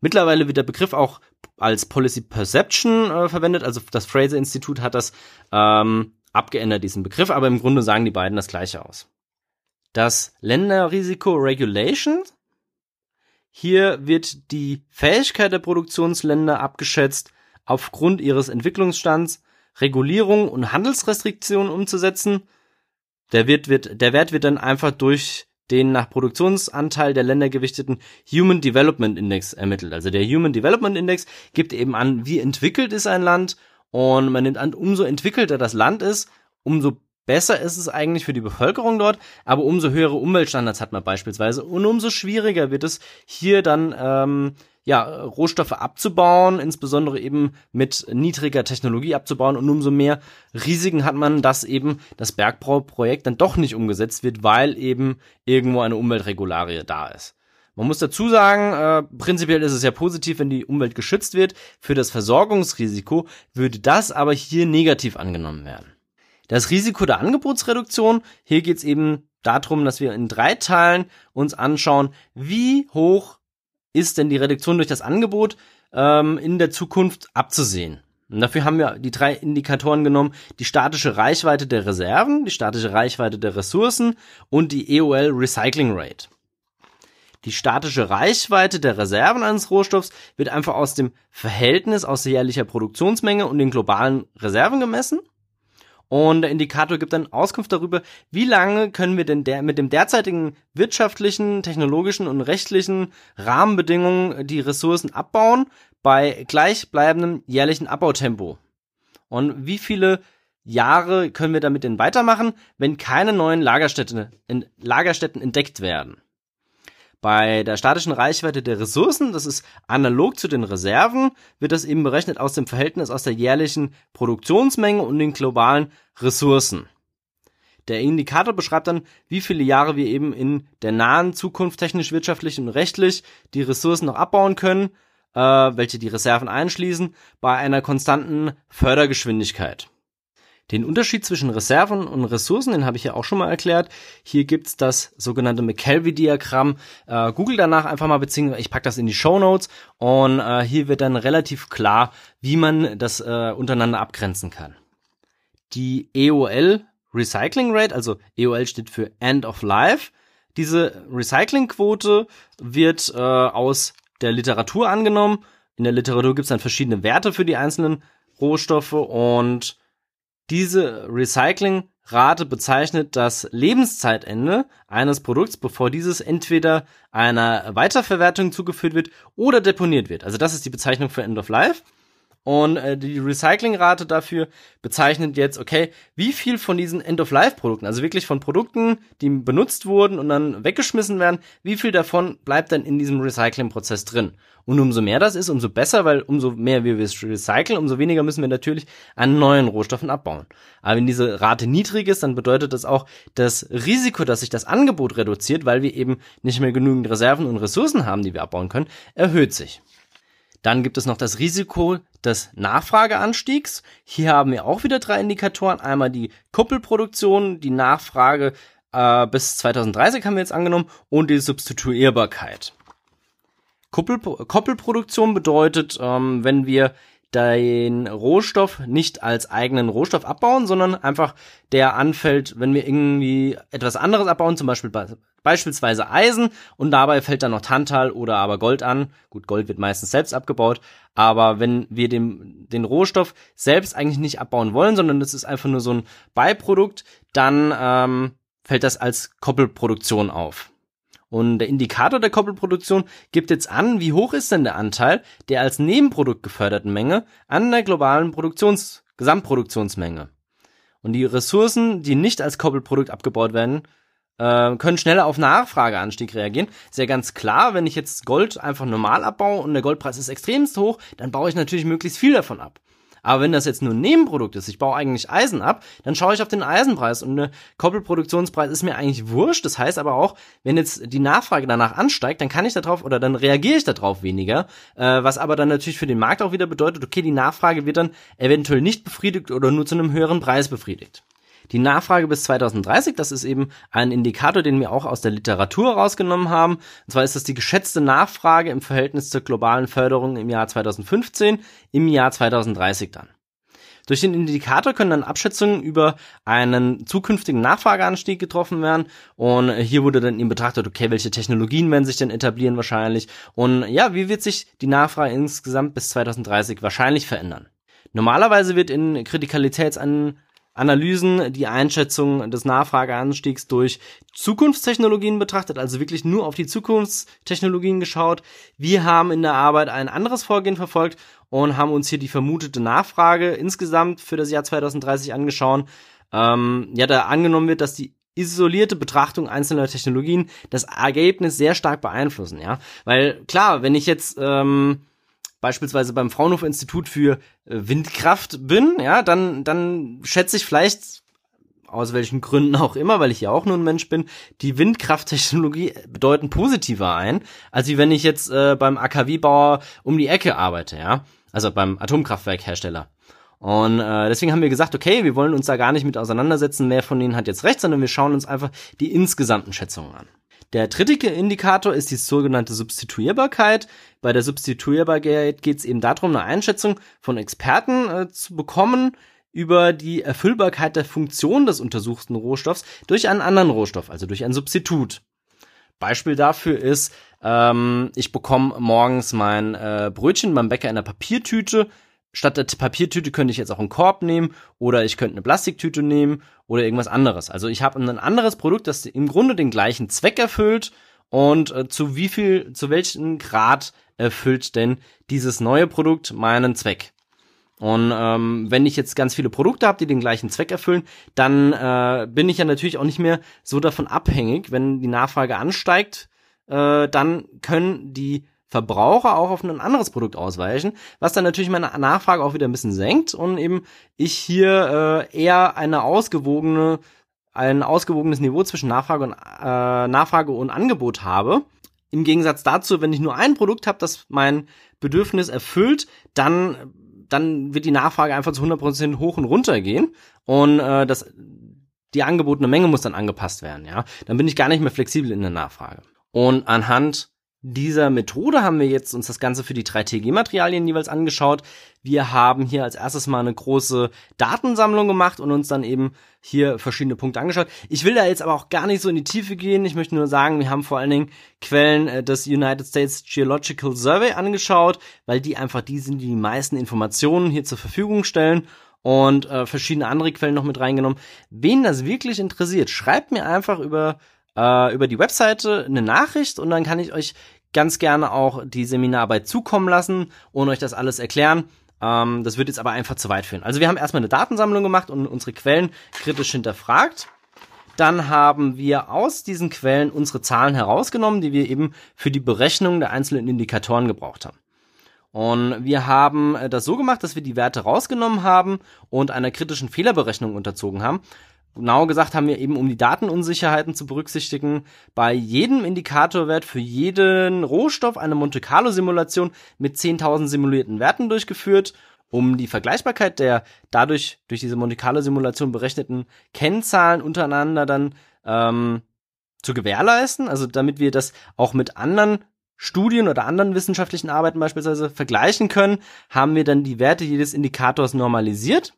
Mittlerweile wird der Begriff auch als Policy Perception äh, verwendet. Also das Fraser Institut hat das ähm, abgeändert, diesen Begriff, aber im Grunde sagen die beiden das gleiche aus. Das Länderrisiko Regulation hier wird die Fähigkeit der Produktionsländer abgeschätzt, aufgrund ihres Entwicklungsstands Regulierung und Handelsrestriktionen umzusetzen. Der Wert wird, der Wert wird dann einfach durch den nach Produktionsanteil der Länder gewichteten Human Development Index ermittelt. Also der Human Development Index gibt eben an, wie entwickelt ist ein Land und man nimmt an, umso entwickelter das Land ist, umso Besser ist es eigentlich für die Bevölkerung dort, aber umso höhere Umweltstandards hat man beispielsweise und umso schwieriger wird es hier dann ähm, ja Rohstoffe abzubauen, insbesondere eben mit niedriger Technologie abzubauen und umso mehr Risiken hat man, dass eben das Bergbauprojekt dann doch nicht umgesetzt wird, weil eben irgendwo eine Umweltregularie da ist. Man muss dazu sagen, äh, prinzipiell ist es ja positiv, wenn die Umwelt geschützt wird. Für das Versorgungsrisiko würde das aber hier negativ angenommen werden. Das Risiko der Angebotsreduktion, hier geht es eben darum, dass wir in drei Teilen uns anschauen, wie hoch ist denn die Reduktion durch das Angebot ähm, in der Zukunft abzusehen. Und dafür haben wir die drei Indikatoren genommen, die statische Reichweite der Reserven, die statische Reichweite der Ressourcen und die EOL Recycling Rate. Die statische Reichweite der Reserven eines Rohstoffs wird einfach aus dem Verhältnis aus jährlicher Produktionsmenge und den globalen Reserven gemessen. Und der Indikator gibt dann Auskunft darüber, wie lange können wir denn der, mit dem derzeitigen wirtschaftlichen, technologischen und rechtlichen Rahmenbedingungen die Ressourcen abbauen bei gleichbleibendem jährlichen Abbautempo. Und wie viele Jahre können wir damit denn weitermachen, wenn keine neuen Lagerstätten, Lagerstätten entdeckt werden? Bei der statischen Reichweite der Ressourcen, das ist analog zu den Reserven, wird das eben berechnet aus dem Verhältnis aus der jährlichen Produktionsmenge und den globalen Ressourcen. Der Indikator beschreibt dann, wie viele Jahre wir eben in der nahen Zukunft technisch, wirtschaftlich und rechtlich die Ressourcen noch abbauen können, äh, welche die Reserven einschließen, bei einer konstanten Fördergeschwindigkeit. Den Unterschied zwischen Reserven und Ressourcen, den habe ich ja auch schon mal erklärt. Hier gibt's das sogenannte McKelvey-Diagramm. Äh, Google danach einfach mal, beziehungsweise ich pack das in die Show Notes und äh, hier wird dann relativ klar, wie man das äh, untereinander abgrenzen kann. Die EOL Recycling Rate, also EOL steht für End of Life. Diese Recyclingquote wird äh, aus der Literatur angenommen. In der Literatur gibt's dann verschiedene Werte für die einzelnen Rohstoffe und diese Recyclingrate bezeichnet das Lebenszeitende eines Produkts, bevor dieses entweder einer Weiterverwertung zugeführt wird oder deponiert wird. Also das ist die Bezeichnung für End of Life. Und äh, die Recyclingrate dafür bezeichnet jetzt, okay, wie viel von diesen End-of-Life-Produkten, also wirklich von Produkten, die benutzt wurden und dann weggeschmissen werden, wie viel davon bleibt dann in diesem Recycling-Prozess drin? Und umso mehr das ist, umso besser, weil umso mehr wir es recyceln, umso weniger müssen wir natürlich an neuen Rohstoffen abbauen. Aber wenn diese Rate niedrig ist, dann bedeutet das auch, das Risiko, dass sich das Angebot reduziert, weil wir eben nicht mehr genügend Reserven und Ressourcen haben, die wir abbauen können, erhöht sich. Dann gibt es noch das Risiko des Nachfrageanstiegs. Hier haben wir auch wieder drei Indikatoren. Einmal die Kuppelproduktion, die Nachfrage äh, bis 2030 haben wir jetzt angenommen und die Substituierbarkeit. Kuppel, Koppelproduktion bedeutet, ähm, wenn wir den Rohstoff nicht als eigenen Rohstoff abbauen, sondern einfach der anfällt, wenn wir irgendwie etwas anderes abbauen, zum Beispiel beispielsweise Eisen und dabei fällt dann noch Tantal oder aber Gold an. Gut, Gold wird meistens selbst abgebaut, aber wenn wir den, den Rohstoff selbst eigentlich nicht abbauen wollen, sondern das ist einfach nur so ein Beiprodukt, dann ähm, fällt das als Koppelproduktion auf. Und der Indikator der Koppelproduktion gibt jetzt an, wie hoch ist denn der Anteil der als Nebenprodukt geförderten Menge an der globalen Produktions Gesamtproduktionsmenge. Und die Ressourcen, die nicht als Koppelprodukt abgebaut werden, äh, können schneller auf Nachfrageanstieg reagieren. Ist ja ganz klar, wenn ich jetzt Gold einfach normal abbaue und der Goldpreis ist extremst hoch, dann baue ich natürlich möglichst viel davon ab. Aber wenn das jetzt nur ein Nebenprodukt ist, ich baue eigentlich Eisen ab, dann schaue ich auf den Eisenpreis und der Koppelproduktionspreis ist mir eigentlich wurscht. Das heißt aber auch, wenn jetzt die Nachfrage danach ansteigt, dann kann ich darauf oder dann reagiere ich darauf weniger, äh, was aber dann natürlich für den Markt auch wieder bedeutet, okay, die Nachfrage wird dann eventuell nicht befriedigt oder nur zu einem höheren Preis befriedigt. Die Nachfrage bis 2030, das ist eben ein Indikator, den wir auch aus der Literatur rausgenommen haben. Und zwar ist das die geschätzte Nachfrage im Verhältnis zur globalen Förderung im Jahr 2015, im Jahr 2030 dann. Durch den Indikator können dann Abschätzungen über einen zukünftigen Nachfrageanstieg getroffen werden. Und hier wurde dann eben betrachtet, okay, welche Technologien werden sich denn etablieren wahrscheinlich? Und ja, wie wird sich die Nachfrage insgesamt bis 2030 wahrscheinlich verändern? Normalerweise wird in Kritikalitätsan Analysen die Einschätzung des Nachfrageanstiegs durch Zukunftstechnologien betrachtet, also wirklich nur auf die Zukunftstechnologien geschaut. Wir haben in der Arbeit ein anderes Vorgehen verfolgt und haben uns hier die vermutete Nachfrage insgesamt für das Jahr 2030 angeschaut. Ähm, ja, da angenommen wird, dass die isolierte Betrachtung einzelner Technologien das Ergebnis sehr stark beeinflussen, ja. Weil klar, wenn ich jetzt ähm, beispielsweise beim Fraunhofer Institut für äh, Windkraft bin, ja, dann, dann schätze ich vielleicht aus welchen Gründen auch immer, weil ich ja auch nur ein Mensch bin, die Windkrafttechnologie bedeutend positiver ein, als wie wenn ich jetzt äh, beim AKW-Bauer um die Ecke arbeite, ja, also beim Atomkraftwerkhersteller. Und äh, deswegen haben wir gesagt, okay, wir wollen uns da gar nicht mit auseinandersetzen, wer von denen hat jetzt recht, sondern wir schauen uns einfach die insgesamten Schätzungen an. Der dritte Indikator ist die sogenannte Substituierbarkeit. Bei der Substituierbarkeit geht es eben darum, eine Einschätzung von Experten äh, zu bekommen über die Erfüllbarkeit der Funktion des untersuchten Rohstoffs durch einen anderen Rohstoff, also durch ein Substitut. Beispiel dafür ist, ähm, ich bekomme morgens mein äh, Brötchen beim Bäcker in einer Papiertüte, statt der Papiertüte könnte ich jetzt auch einen Korb nehmen oder ich könnte eine Plastiktüte nehmen oder irgendwas anderes. Also ich habe ein anderes Produkt, das im Grunde den gleichen Zweck erfüllt und äh, zu wie viel, zu welchem Grad erfüllt denn dieses neue Produkt meinen Zweck. Und ähm, wenn ich jetzt ganz viele Produkte habe, die den gleichen Zweck erfüllen, dann äh, bin ich ja natürlich auch nicht mehr so davon abhängig, wenn die Nachfrage ansteigt, äh, dann können die Verbraucher auch auf ein anderes Produkt ausweichen, was dann natürlich meine Nachfrage auch wieder ein bisschen senkt und eben ich hier äh, eher eine ausgewogene, ein ausgewogenes Niveau zwischen Nachfrage und, äh, Nachfrage und Angebot habe. Im Gegensatz dazu, wenn ich nur ein Produkt habe, das mein Bedürfnis erfüllt, dann dann wird die Nachfrage einfach zu 100% hoch und runter gehen und äh, das die angebotene Menge muss dann angepasst werden, ja. Dann bin ich gar nicht mehr flexibel in der Nachfrage. Und anhand dieser Methode haben wir jetzt uns das Ganze für die 3TG-Materialien jeweils angeschaut. Wir haben hier als erstes mal eine große Datensammlung gemacht und uns dann eben hier verschiedene Punkte angeschaut. Ich will da jetzt aber auch gar nicht so in die Tiefe gehen. Ich möchte nur sagen, wir haben vor allen Dingen Quellen äh, des United States Geological Survey angeschaut, weil die einfach die sind, die die meisten Informationen hier zur Verfügung stellen und äh, verschiedene andere Quellen noch mit reingenommen. Wen das wirklich interessiert, schreibt mir einfach über äh, über die Webseite eine Nachricht und dann kann ich euch ganz gerne auch die Seminararbeit zukommen lassen und euch das alles erklären. Äh, Ähm, das wird jetzt aber einfach zu weit führen. Also wir haben erstmal eine Datensammlung gemacht und unsere Quellen kritisch hinterfragt. Dann haben wir aus diesen Quellen unsere Zahlen herausgenommen, die wir eben für die Berechnung der einzelnen Indikatoren gebraucht haben. Und wir haben äh, das so gemacht, dass wir die Werte rausgenommen haben und einer kritischen Fehlerberechnung unterzogen haben. Genau gesagt haben wir eben, um die Datenunsicherheiten zu berücksichtigen, bei jedem Indikatorwert für jeden Rohstoff eine Monte Carlo Simulation mit 10.000 simulierten Werten durchgeführt, um die Vergleichbarkeit der dadurch durch diese Monte Carlo Simulation berechneten Kennzahlen untereinander dann ähm, zu gewährleisten, also damit wir das auch mit anderen Studien oder anderen wissenschaftlichen Arbeiten beispielsweise vergleichen können, haben wir dann die Werte jedes Indikators normalisiert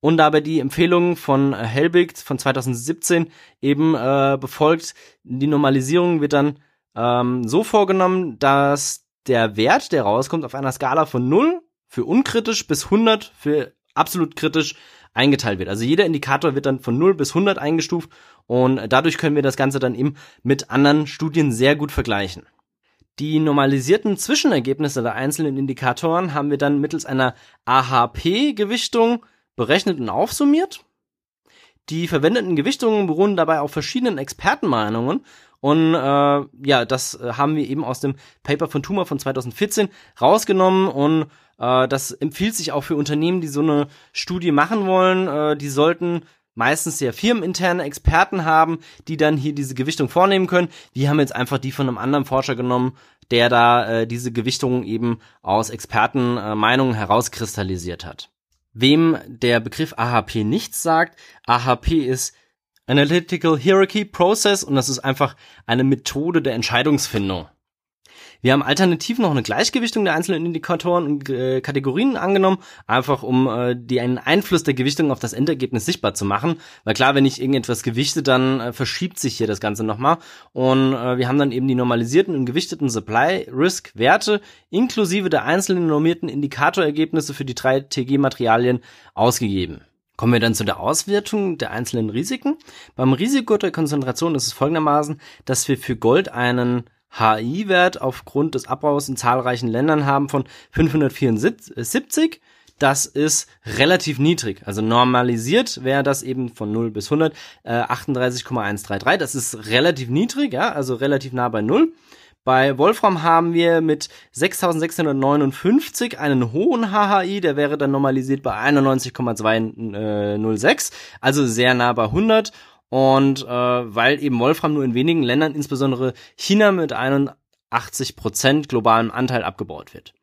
und dabei die Empfehlungen von äh, Helbig von 2017 eben äh, befolgt. Die Normalisierung wird dann ähm, so vorgenommen, dass der Wert, der rauskommt, auf einer Skala von 0 für unkritisch bis 100 für absolut kritisch eingeteilt wird. Also jeder Indikator wird dann von 0 bis 100 eingestuft und dadurch können wir das Ganze dann eben mit anderen Studien sehr gut vergleichen. Die normalisierten Zwischenergebnisse der einzelnen Indikatoren haben wir dann mittels einer AHP-Gewichtung berechnet und aufsummiert. Die verwendeten Gewichtungen beruhen dabei auf verschiedenen Expertenmeinungen und äh, ja, das äh, haben wir eben aus dem Paper von Tuma von 2014 rausgenommen und äh, das empfiehlt sich auch für Unternehmen, die so eine Studie machen wollen. Äh, die sollten meistens ja firmeninterne Experten haben, die dann hier diese Gewichtung vornehmen können. Wir haben jetzt einfach die von einem anderen Forscher genommen, der da äh, diese Gewichtung eben aus Expertenmeinungen äh, herauskristallisiert hat. Wem der Begriff AHP nichts sagt, AHP ist Analytical Hierarchy Process und das ist einfach eine Methode der Entscheidungsfindung. Wir haben alternativ noch eine Gleichgewichtung der einzelnen Indikatoren und äh, Kategorien angenommen, einfach um äh, die einen Einfluss der Gewichtung auf das Endergebnis sichtbar zu machen. Weil klar, wenn ich irgendetwas gewichte, dann äh, verschiebt sich hier das Ganze nochmal. Und äh, wir haben dann eben die normalisierten und gewichteten Supply-Risk-Werte inklusive der einzelnen normierten Indikatorergebnisse für die drei TG-Materialien ausgegeben. Kommen wir dann zu der Auswertung der einzelnen Risiken. Beim Risiko der Konzentration ist es folgendermaßen, dass wir für Gold einen HI-Wert aufgrund des Abbaus in zahlreichen Ländern haben von 574. Das ist relativ niedrig. Also normalisiert wäre das eben von 0 bis 100 äh, 38,133. Das ist relativ niedrig, ja, also relativ nah bei 0. Bei Wolfram haben wir mit 6659 einen hohen HHI, der wäre dann normalisiert bei 91,206, also sehr nah bei 100 und äh, weil eben Wolfram nur in wenigen Ländern, insbesondere China mit 81 Prozent globalem Anteil abgebaut wird.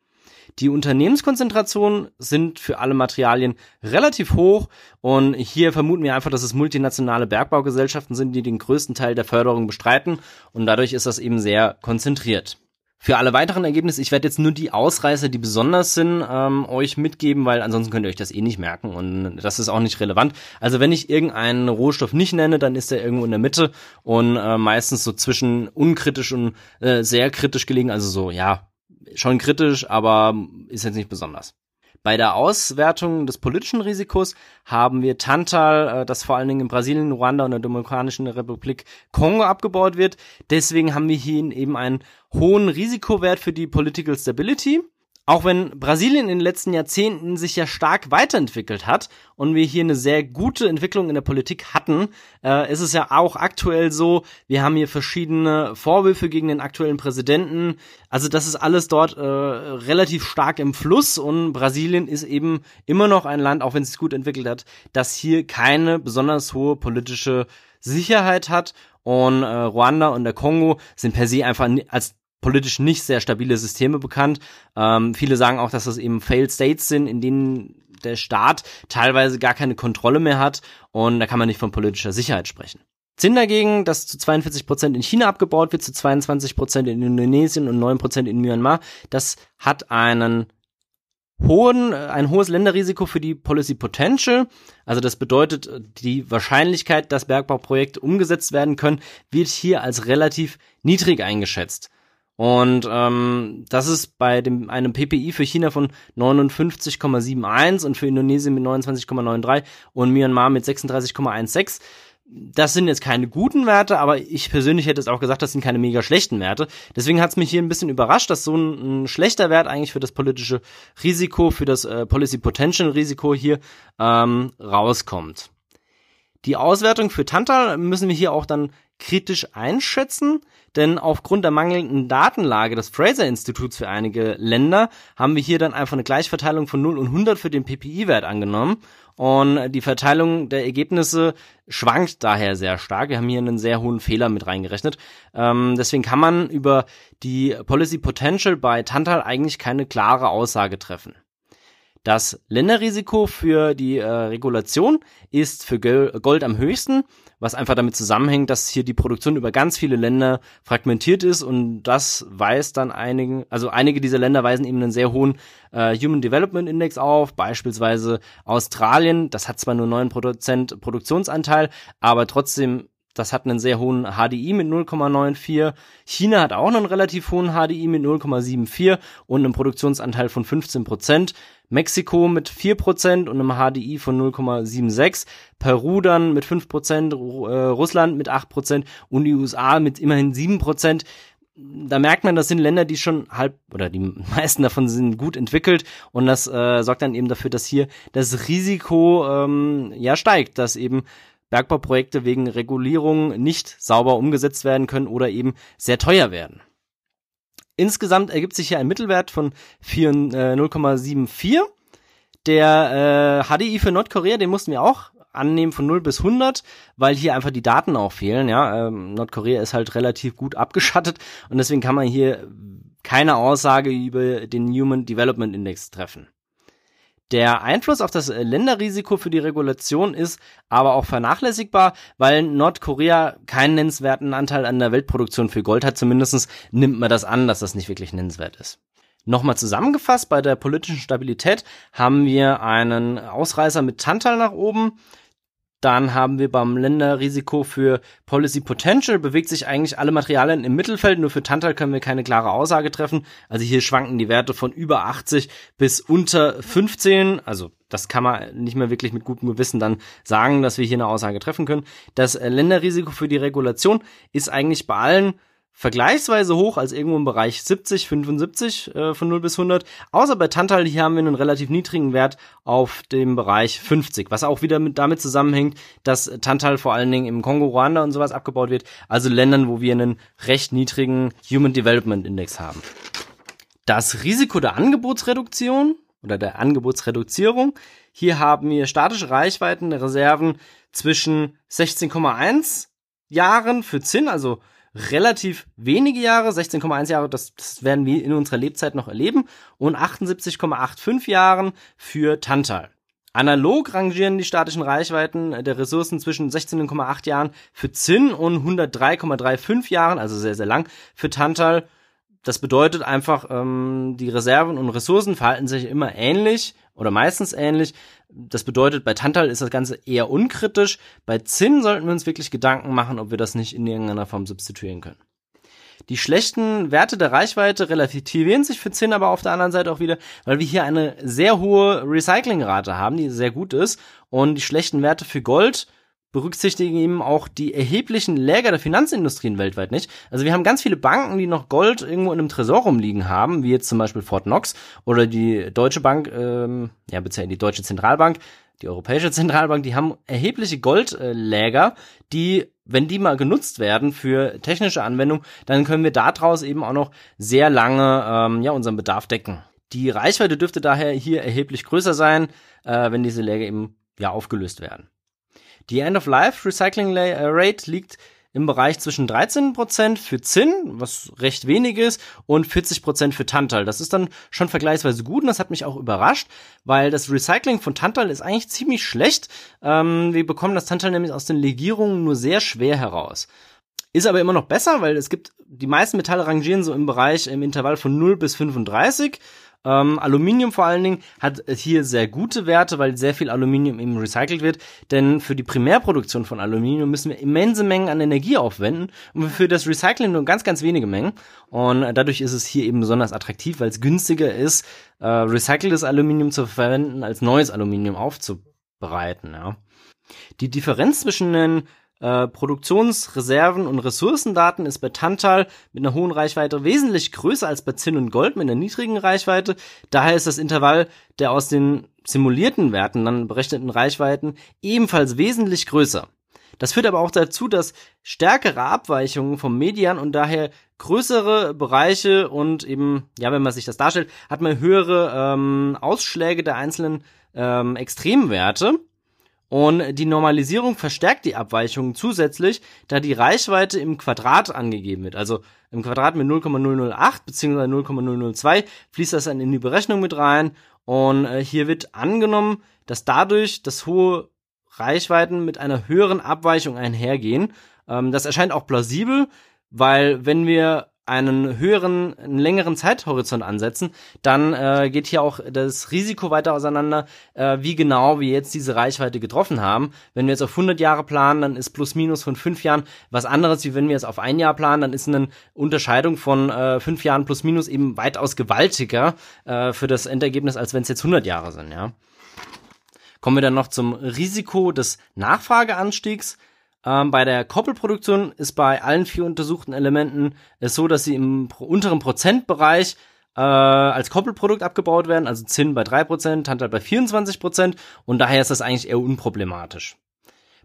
Die Unternehmenskonzentrationen sind für alle Materialien relativ hoch und hier vermuten wir einfach, dass es multinationale Bergbaugesellschaften sind, die den größten Teil der Förderung bestreiten und dadurch ist das eben sehr konzentriert. Für alle weiteren Ergebnisse, ich werde jetzt nur die Ausreißer, die besonders sind, ähm, euch mitgeben, weil ansonsten könnt ihr euch das eh nicht merken und das ist auch nicht relevant. Also wenn ich irgendeinen Rohstoff nicht nenne, dann ist er irgendwo in der Mitte und äh, meistens so zwischen unkritisch und äh, sehr kritisch gelegen. Also so, ja, schon kritisch, aber ist jetzt nicht besonders. Bei der Auswertung des politischen Risikos haben wir Tantal, äh, das vor allen Dingen in Brasilien, Ruanda und der Demokratischen Republik Kongo abgebaut wird. Deswegen haben wir hier eben einen hohen Risikowert für die Political Stability. Auch wenn Brasilien in den letzten Jahrzehnten sich ja stark weiterentwickelt hat und wir hier eine sehr gute Entwicklung in der Politik hatten, äh, ist es ja auch aktuell so, wir haben hier verschiedene Vorwürfe gegen den aktuellen Präsidenten. Also das ist alles dort äh, relativ stark im Fluss und Brasilien ist eben immer noch ein Land, auch wenn es sich gut entwickelt hat, das hier keine besonders hohe politische Sicherheit hat. Und äh, Ruanda und der Kongo sind per se einfach als politisch nicht sehr stabile Systeme bekannt. Ähm, viele sagen auch, dass das eben Failed States sind, in denen der Staat teilweise gar keine Kontrolle mehr hat und da kann man nicht von politischer Sicherheit sprechen. Zinn dagegen, dass zu 42 Prozent in China abgebaut wird, zu 22 Prozent in Indonesien und 9 Prozent in Myanmar, das hat einen hohen, ein hohes Länderrisiko für die Policy Potential. Also das bedeutet, die Wahrscheinlichkeit, dass Bergbauprojekte umgesetzt werden können, wird hier als relativ niedrig eingeschätzt. Und ähm, das ist bei dem einem PPI für China von 59,71 und für Indonesien mit 29,93 und Myanmar mit 36,16. Das sind jetzt keine guten Werte, aber ich persönlich hätte es auch gesagt, das sind keine mega schlechten Werte. Deswegen hat es mich hier ein bisschen überrascht, dass so ein, ein, schlechter Wert eigentlich für das politische Risiko, für das äh, Policy Potential Risiko hier ähm, rauskommt. Die Auswertung für Tantal müssen wir hier auch dann kritisch einschätzen, denn aufgrund der mangelnden Datenlage des Fraser-Instituts für einige Länder haben wir hier dann einfach eine Gleichverteilung von 0 und 100 für den PPI-Wert angenommen und die Verteilung der Ergebnisse schwankt daher sehr stark. Wir haben hier einen sehr hohen Fehler mit reingerechnet. Ähm, deswegen kann man über die Policy Potential bei Tantal eigentlich keine klare Aussage treffen. Das Länderrisiko für die äh, Regulation ist für Gold am höchsten, was einfach damit zusammenhängt, dass hier die Produktion über ganz viele Länder fragmentiert ist und das weist dann einigen, also einige dieser Länder weisen eben einen sehr hohen äh, Human Development Index auf, beispielsweise Australien, das hat zwar nur 9% Produktionsanteil, aber trotzdem das hat einen sehr hohen HDI mit 0,94. China hat auch einen relativ hohen HDI mit 0,74 und einen Produktionsanteil von 15 Prozent. Mexiko mit 4% und einem HDI von 0,76, Peru dann mit 5%, äh, Russland mit 8% und die USA mit immerhin 7%. Da merkt man, das sind Länder, die schon halb oder die meisten davon sind gut entwickelt und das äh, sorgt dann eben dafür, dass hier das Risiko ähm, ja steigt, dass eben Bergbauprojekte wegen Regulierung nicht sauber umgesetzt werden können oder eben sehr teuer werden. Insgesamt ergibt sich hier ein Mittelwert von 0,74. Äh, Der äh, HDI für Nordkorea, den mussten wir auch annehmen von 0 bis 100, weil hier einfach die Daten auch fehlen. Ja, ähm, Nordkorea ist halt relativ gut abgeschattet und deswegen kann man hier keine Aussage über den Human Development Index treffen. Der Einfluss auf das Länderrisiko für die Regulation ist aber auch vernachlässigbar, weil Nordkorea keinen nennenswerten Anteil an der Weltproduktion für Gold hat. Zumindest nimmt man das an, dass das nicht wirklich nennenswert ist. Nochmal zusammengefasst, bei der politischen Stabilität haben wir einen Ausreißer mit Tantal nach oben, dann haben wir beim Länderrisiko für Policy Potential bewegt sich eigentlich alle Materialien im Mittelfeld. Nur für Tantal können wir keine klare Aussage treffen. Also hier schwanken die Werte von über 80 bis unter 15. Also das kann man nicht mehr wirklich mit gutem Gewissen dann sagen, dass wir hier eine Aussage treffen können. Das Länderrisiko für die Regulation ist eigentlich bei allen vergleichsweise hoch als irgendwo im Bereich 70, 75 äh, von 0 bis 100. Außer bei Tantal, hier haben wir einen relativ niedrigen Wert auf dem Bereich 50, was auch wieder mit, damit zusammenhängt, dass Tantal vor allen Dingen im Kongo, Ruanda und sowas abgebaut wird, also Ländern, wo wir einen recht niedrigen Human Development Index haben. Das Risiko der Angebotsreduktion oder der Angebotsreduzierung, hier haben wir statische Reichweiten der Reserven zwischen 16,1 Jahren für Zinn, also relativ wenige Jahre, 16,1 Jahre, das, das werden wir in unserer Lebzeit noch erleben, und 78,85 Jahren für Tantal. Analog rangieren die statischen Reichweiten der Ressourcen zwischen 16,8 Jahren für Zinn und 103,35 Jahren, also sehr, sehr lang, für Tantal. Das bedeutet einfach, ähm, die Reserven und Ressourcen verhalten sich immer ähnlich oder meistens ähnlich. Das bedeutet, bei Tantal ist das Ganze eher unkritisch. Bei Zinn sollten wir uns wirklich Gedanken machen, ob wir das nicht in irgendeiner Form substituieren können. Die schlechten Werte der Reichweite relativieren sich für Zinn aber auf der anderen Seite auch wieder, weil wir hier eine sehr hohe Recyclingrate haben, die sehr gut ist. Und die schlechten Werte für Gold berücksichtigen eben auch die erheblichen Läger der Finanzindustrien weltweit nicht. Also wir haben ganz viele Banken, die noch Gold irgendwo in einem Tresor rumliegen haben, wie jetzt zum Beispiel Fort Knox oder die Deutsche Bank, ähm, ja beziehungsweise die Deutsche Zentralbank, die Europäische Zentralbank, die haben erhebliche Goldläger, die, wenn die mal genutzt werden für technische Anwendung, dann können wir daraus eben auch noch sehr lange ähm, ja unseren Bedarf decken. Die Reichweite dürfte daher hier erheblich größer sein, äh, wenn diese Läger eben ja aufgelöst werden. Die End-of-Life-Recycling äh, Rate liegt im Bereich zwischen 13% für Zinn, was recht wenig ist, und 40% für Tantal. Das ist dann schon vergleichsweise gut und das hat mich auch überrascht, weil das Recycling von Tantal ist eigentlich ziemlich schlecht. Ähm, wir bekommen das Tantal nämlich aus den Legierungen nur sehr schwer heraus. Ist aber immer noch besser, weil es gibt, die meisten Metalle rangieren so im Bereich im Intervall von 0 bis 35 ähm, Aluminium vor allen Dingen hat hier sehr gute Werte, weil sehr viel Aluminium eben recycelt wird. Denn für die Primärproduktion von Aluminium müssen wir immense Mengen an Energie aufwenden und für das Recycling nur ganz, ganz wenige Mengen. Und dadurch ist es hier eben besonders attraktiv, weil es günstiger ist, äh, recyceltes Aluminium zu verwenden, als neues Aluminium aufzubereiten. Ja. Die Differenz zwischen den äh, Produktionsreserven und Ressourcendaten ist bei Tantal mit einer hohen Reichweite wesentlich größer als bei Zinn und Gold mit einer niedrigen Reichweite. Daher ist das Intervall der aus den simulierten Werten dann berechneten Reichweiten ebenfalls wesentlich größer. Das führt aber auch dazu, dass stärkere Abweichungen vom Median und daher größere Bereiche und eben, ja, wenn man sich das darstellt, hat man höhere ähm, Ausschläge der einzelnen ähm, Extremwerte. Und die Normalisierung verstärkt die Abweichungen zusätzlich, da die Reichweite im Quadrat angegeben wird. Also im Quadrat mit 0,008 bzw. 0,002 fließt das dann in die Berechnung mit rein. Und äh, hier wird angenommen, dass dadurch das hohe Reichweiten mit einer höheren Abweichung einhergehen. Ähm, das erscheint auch plausibel, weil wenn wir einen höheren, einen längeren Zeithorizont ansetzen, dann äh, geht hier auch das Risiko weiter auseinander, äh, wie genau wir jetzt diese Reichweite getroffen haben. Wenn wir jetzt auf 100 Jahre planen, dann ist plus minus von fünf Jahren was anderes, wie wenn wir jetzt auf ein Jahr planen, dann ist eine Unterscheidung von äh, fünf Jahren plus minus eben weitaus gewaltiger äh, für das Endergebnis, als wenn es jetzt 100 Jahre sind, ja. Kommen wir dann noch zum Risiko des Nachfrageanstiegs. Ähm, bei der Koppelproduktion ist bei allen vier untersuchten Elementen es so, dass sie im unteren Prozentbereich äh, als Koppelprodukt abgebaut werden, also Zinn bei 3%, Tantal bei 24% und daher ist das eigentlich eher unproblematisch.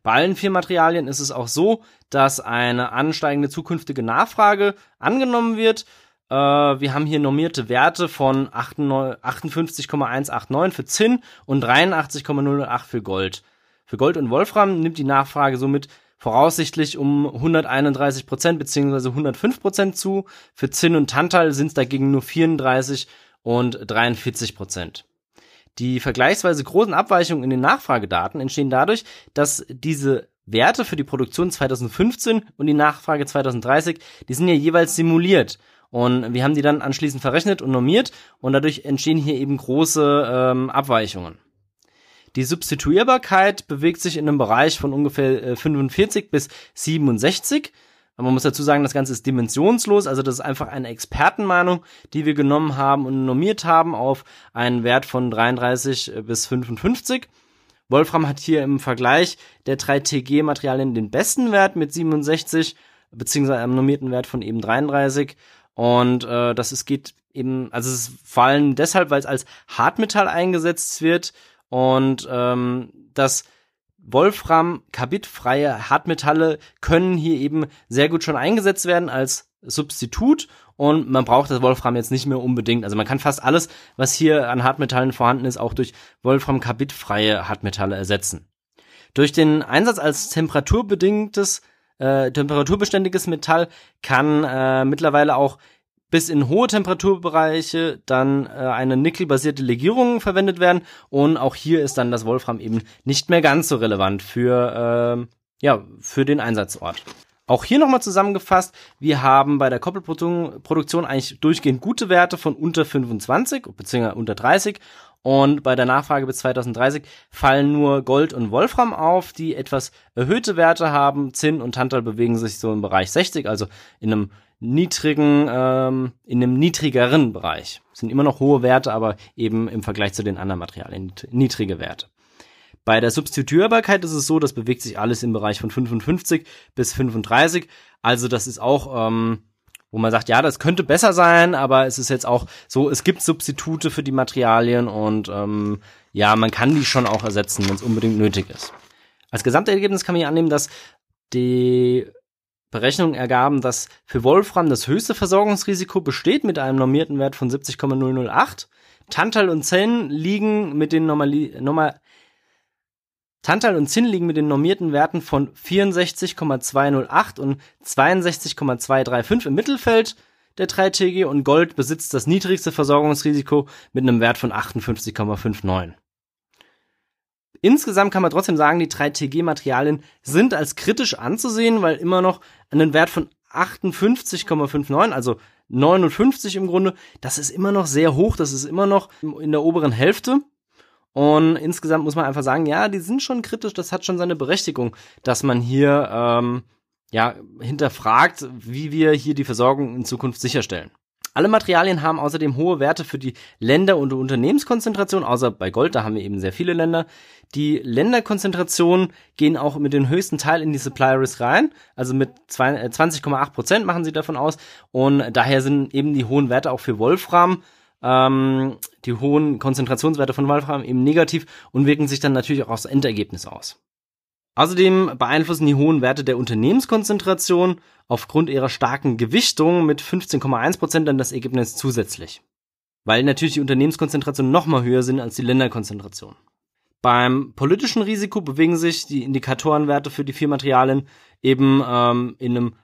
Bei allen vier Materialien ist es auch so, dass eine ansteigende zukünftige Nachfrage angenommen wird äh, wir haben hier normierte Werte von 58,189 für Zinn und 83,08 für Gold. Für Gold und Wolfram nimmt die Nachfrage somit voraussichtlich um 131 Prozent beziehungsweise 105 Prozent zu. Für Zinn und Tantal sind es dagegen nur 34 und 43 Prozent. Die vergleichsweise großen Abweichungen in den Nachfragedaten entstehen dadurch, dass diese Werte für die Produktion 2015 und die Nachfrage 2030, die sind ja jeweils simuliert. Und wir haben die dann anschließend verrechnet und normiert und dadurch entstehen hier eben große ähm, Abweichungen. Die Substituierbarkeit bewegt sich in einem Bereich von ungefähr äh, 45 bis 67. Aber man muss dazu sagen, das Ganze ist dimensionslos, also das ist einfach eine Expertenmeinung, die wir genommen haben und normiert haben auf einen Wert von 33 bis 55. Wolfram hat hier im Vergleich der 3TG-Materialien den besten Wert mit 67, beziehungsweise einem normierten Wert von eben 33. Und äh, das ist, geht eben, also es allem deshalb, weil es als Hartmetall eingesetzt wird und ähm, das Wolfram kabitfreie Hartmetalle können hier eben sehr gut schon eingesetzt werden als Substitut und man braucht das Wolfram jetzt nicht mehr unbedingt. Also man kann fast alles, was hier an Hartmetallen vorhanden ist, auch durch Wolfram kabitfreie Hartmetalle ersetzen. Durch den Einsatz als temperaturbedingtes äh, temperaturbeständiges Metall kann äh, mittlerweile auch bis in hohe Temperaturbereiche dann äh, eine nickelbasierte Legierung verwendet werden und auch hier ist dann das Wolfram eben nicht mehr ganz so relevant für äh, ja für den Einsatzort. Auch hier nochmal zusammengefasst, wir haben bei der Koppelproduktion eigentlich durchgehend gute Werte von unter 25 bzw. unter 30 und bei der Nachfrage bis 2030 fallen nur Gold und Wolfram auf, die etwas erhöhte Werte haben. Zinn und Tantal bewegen sich so im Bereich 60, also in einem niedrigen, ähm, in einem niedrigeren Bereich. Das sind immer noch hohe Werte, aber eben im Vergleich zu den anderen Materialien niedrige Werte. Bei der Substituierbarkeit ist es so, das bewegt sich alles im Bereich von 55 bis 35. Also das ist auch ähm, wo man sagt, ja, das könnte besser sein, aber es ist jetzt auch so, es gibt Substitute für die Materialien und ähm, ja, man kann die schon auch ersetzen, wenn es unbedingt nötig ist. Als Gesamtergebnis kann man hier annehmen, dass die Berechnungen ergaben, dass für Wolfram das höchste Versorgungsrisiko besteht mit einem normierten Wert von 70,008. Tantal und Zinn liegen mit den Normali Normal Tantal und Zinn liegen mit den normierten Werten von 64,208 und 62,235 im Mittelfeld der 3TG und Gold besitzt das niedrigste Versorgungsrisiko mit einem Wert von 58,59. Insgesamt kann man trotzdem sagen, die 3TG-Materialien sind als kritisch anzusehen, weil immer noch einen Wert von 58,59, also 59 im Grunde, das ist immer noch sehr hoch, das ist immer noch in der oberen Hälfte. Und insgesamt muss man einfach sagen, ja, die sind schon kritisch, das hat schon seine Berechtigung, dass man hier ähm, ja hinterfragt, wie wir hier die Versorgung in Zukunft sicherstellen. Alle Materialien haben außerdem hohe Werte für die Länder- und Unternehmenskonzentration, außer bei Gold, da haben wir eben sehr viele Länder. Die Länderkonzentrationen gehen auch mit dem höchsten Teil in die Supply Risk rein, also mit 20,8 äh, Prozent machen sie davon aus. Und daher sind eben die hohen Werte auch für Wolfram, ähm, die hohen Konzentrationswerte von Wolfram eben negativ und wirken sich dann natürlich auch aufs Endergebnis aus. Außerdem beeinflussen die hohen Werte der Unternehmenskonzentration aufgrund ihrer starken Gewichtung mit 15,1% dann das Ergebnis zusätzlich. Weil natürlich die Unternehmenskonzentration nochmal höher sind als die Länderkonzentration. Beim politischen Risiko bewegen sich die Indikatorenwerte für die vier Materialien eben ähm, in einem